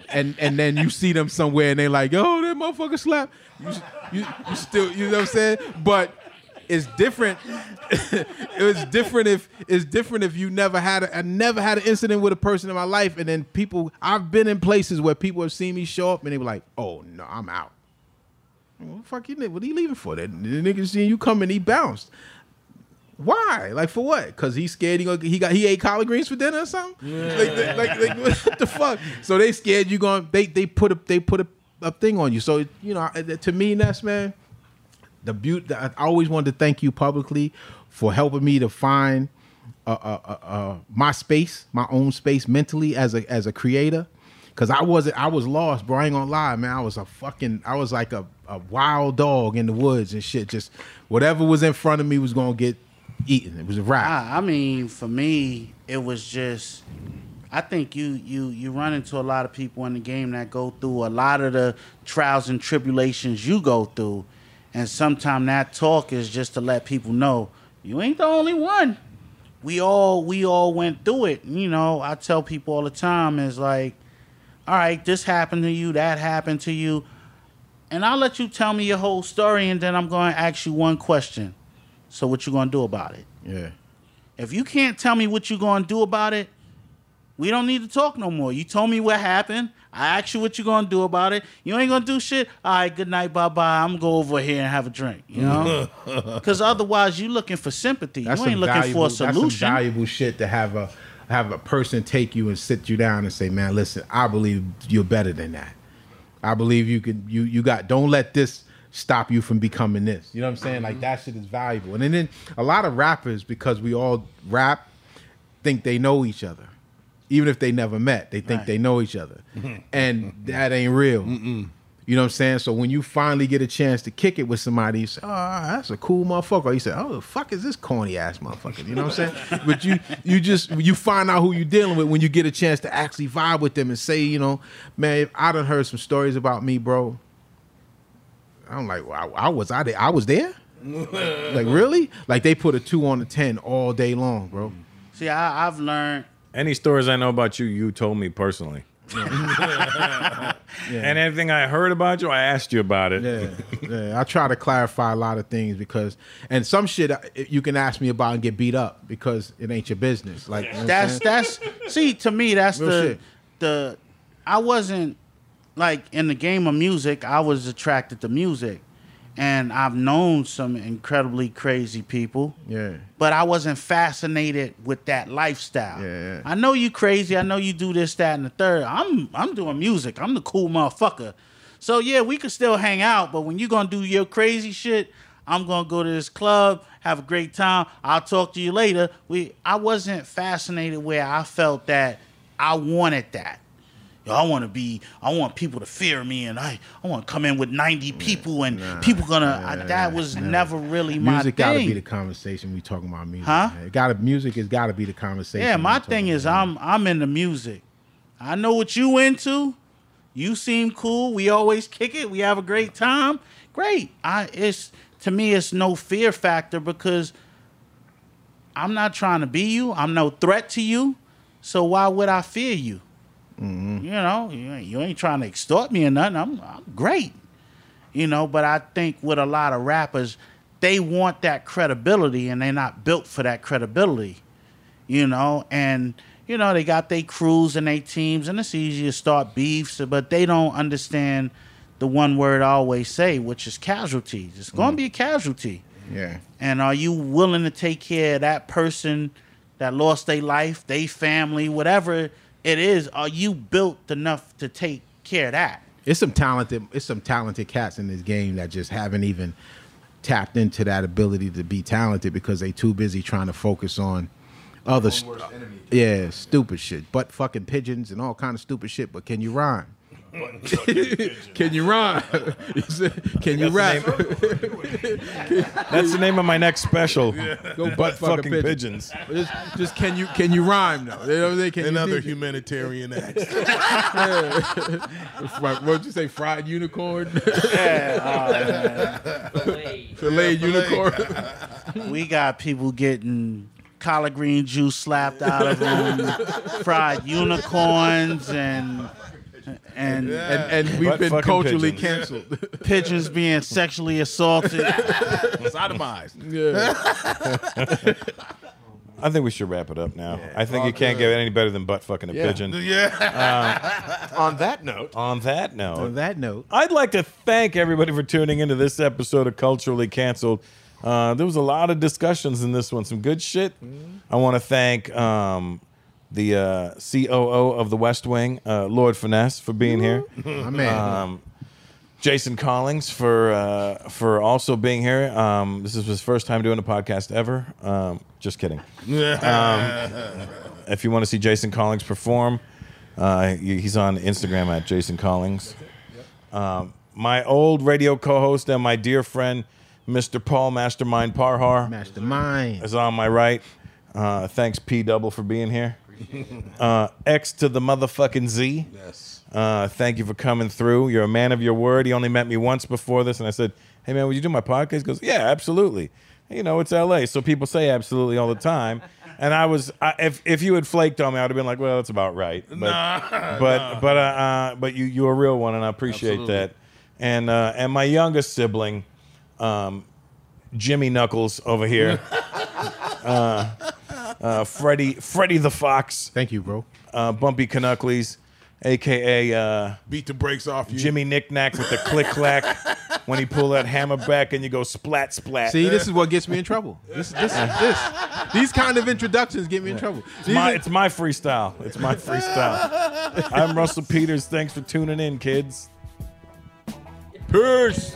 and and then you see them somewhere and they like, oh, that motherfucker slap. You, you, you still you know what I'm saying? But it's different. *laughs* it was different if it's different if you never had a, I never had an incident with a person in my life, and then people. I've been in places where people have seen me show up, and they were like, "Oh no, I'm out." What the fuck you? What are you leaving for? That the nigga seen you coming, he bounced. Why? Like for what? Because he's scared he gonna, he got he ate collard greens for dinner or something. Like, like, like, like, what the fuck? So they scared you going. They they put a they put a, a thing on you. So you know, to me, Ness man, the beauty. I always wanted to thank you publicly for helping me to find uh, uh, uh, uh, my space, my own space mentally as a as a creator. Cause I wasn't, I was lost, bro. I ain't gonna lie, man. I was a fucking, I was like a, a wild dog in the woods and shit. Just whatever was in front of me was gonna get eaten. It was a wrap. I, I mean, for me, it was just. I think you you you run into a lot of people in the game that go through a lot of the trials and tribulations you go through, and sometimes that talk is just to let people know you ain't the only one. We all we all went through it. You know, I tell people all the time is like, all right, this happened to you, that happened to you, and I'll let you tell me your whole story, and then I'm going to ask you one question. So what you gonna do about it? Yeah. If you can't tell me what you're gonna do about it, we don't need to talk no more. You told me what happened. I asked you what you're gonna do about it. You ain't gonna do shit. All right, good night, bye bye. I'm gonna go over here and have a drink. You know, *laughs* because otherwise you're looking for sympathy. That's you ain't looking valuable, for a solution. That's some valuable shit to have a have a person take you and sit you down and say, "Man, listen, I believe you're better than that. I believe you could. You you got. Don't let this stop you from becoming this. You know what I'm saying? Like that shit is valuable. And then a lot of rappers, because we all rap, think they know each other, even if they never met. They think Right. they know each other, mm-hmm. and that ain't real. You know what I'm saying? So when you finally get a chance to kick it with somebody, you say, "Oh, that's a cool motherfucker." You say, "Oh, the fuck is this corny ass motherfucker?" You know what I'm saying? *laughs* but you you just you find out who you're dealing with when you get a chance to actually vibe with them and say, you know, man, I done heard some stories about me, bro. I'm like, wow, I was I there? I was there. *laughs* like really? Like they put a two on a ten all day long, bro. See, I, I've learned. Any stories I know about you, you told me personally. And anything I heard about you, I asked you about it. Yeah, yeah. I try to clarify a lot of things because, and some shit uh, you can ask me about and get beat up because it ain't your business. Like you know That's that's see to me that's Real the shit. the I wasn't like in the game of music. I was attracted to music, and I've known some incredibly crazy people. yeah. but I wasn't fascinated with that lifestyle. Yeah, yeah. I know you crazy. I know you do this, that, and the third. I'm I'm doing music. I'm the cool motherfucker. So yeah, we could still hang out, but when you're gonna do your crazy shit, I'm gonna go to this club, have a great time. I'll talk to you later. We I wasn't fascinated where I felt that I wanted that. Yo, I want to be. I want people to fear me, and I I want to come in with 90 people, and people gonna. I, that was never really my Music thing. gotta be the conversation we talking about music. Huh? man. It gotta music has gotta be the conversation. Yeah, my thing is about I'm I'm into music. I know what you into. You seem cool. We always kick it. We have a great time. Great. I it's to me it's no fear factor because I'm not trying to be you. I'm no threat to you. So why would I fear you? Mm-hmm. You know, you ain't, trying to extort me or nothing. I'm, I'm great. You know, but I think with a lot of rappers, they want that credibility and they're not built for that credibility you know, and you know they got their crews and their teams, and it's easy to start beefs, but they don't understand the one word I always say, which is casualties. It's going to be a casualty, Yeah. and are you willing to take care of that person that lost their life, their family, whatever it is? Are you built enough to take care of that? It's some talented it's some talented cats in this game that just haven't even tapped into that ability to be talented because they too busy trying to focus on other st- yeah, stupid shit. But fucking pigeons and all kind of stupid shit, but can you rhyme? *laughs* Can you rhyme? *laughs* *laughs* Can you rap? That's the name of my next special. Go butt butt fucking fucking pigeons. pigeons. Just, just can you can you rhyme though? You know what I'm saying? Can Another do- humanitarian act. Fri- What'd you say? Fried unicorn? Yeah, uh, Filet unicorn. we got people getting collard green juice slapped out of them, fried unicorns, and and and and we've Butt been culturally pigeons. canceled. *laughs* pigeons being sexually assaulted. Sodomized. *laughs* yeah. I think we should wrap it up now. I think you can't get any better than butt fucking a pigeon. *laughs* Yeah. On that note, On that note, On that note, I'd like to thank everybody for tuning into this episode of Culturally Cancelled. Uh, there was a lot of discussions in this one, some good shit. I want to thank um, the uh, COO of the West Wing, uh, Lord Finesse, for being here. *laughs* my man. Um, Jason Collings for uh, for also being here. Um, this is his first time doing a podcast ever. Um, just kidding. *laughs* Um, if you want to see Jason Collings perform, uh, he's on Instagram at Jason Collings. Um, my old radio co-host and my dear friend, Mr. Paul Mastermind Parhar, Mastermind. is on my right. Uh, thanks, P Double, for being here. *laughs* Uh, X to the motherfucking Z. Yes. Uh, thank you for coming through. You're a man of your word. He only met me once before this, and I said, "Hey man, would you do my podcast?" He goes, "Yeah, absolutely." You know, it's L.A., so people say absolutely all the time. *laughs* And I was, I, if if you had flaked on me, I'd have been like, "Well, that's about right." But but but uh, uh, but you you're a real one, and I appreciate Absolutely. that. And uh, and my youngest sibling, um, Jimmy Knuckles over here, *laughs* uh, uh, Freddie Freddie the Fox, Thank you, bro. uh, Bumpy Knuckles, aka. Uh, Beat the brakes off you. Jimmy Knickknack with the click clack when he pull that hammer back and you go splat splat. See, this is what gets me in trouble. This, this, this. These kind of introductions get me in trouble. it's my, it's my freestyle. It's my freestyle. I'm Russell Peters. Thanks for tuning in, kids. Peace.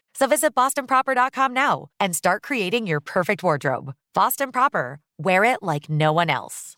So visit BostonProper.com now and start creating your perfect wardrobe. Boston Proper. Wear it like no one else.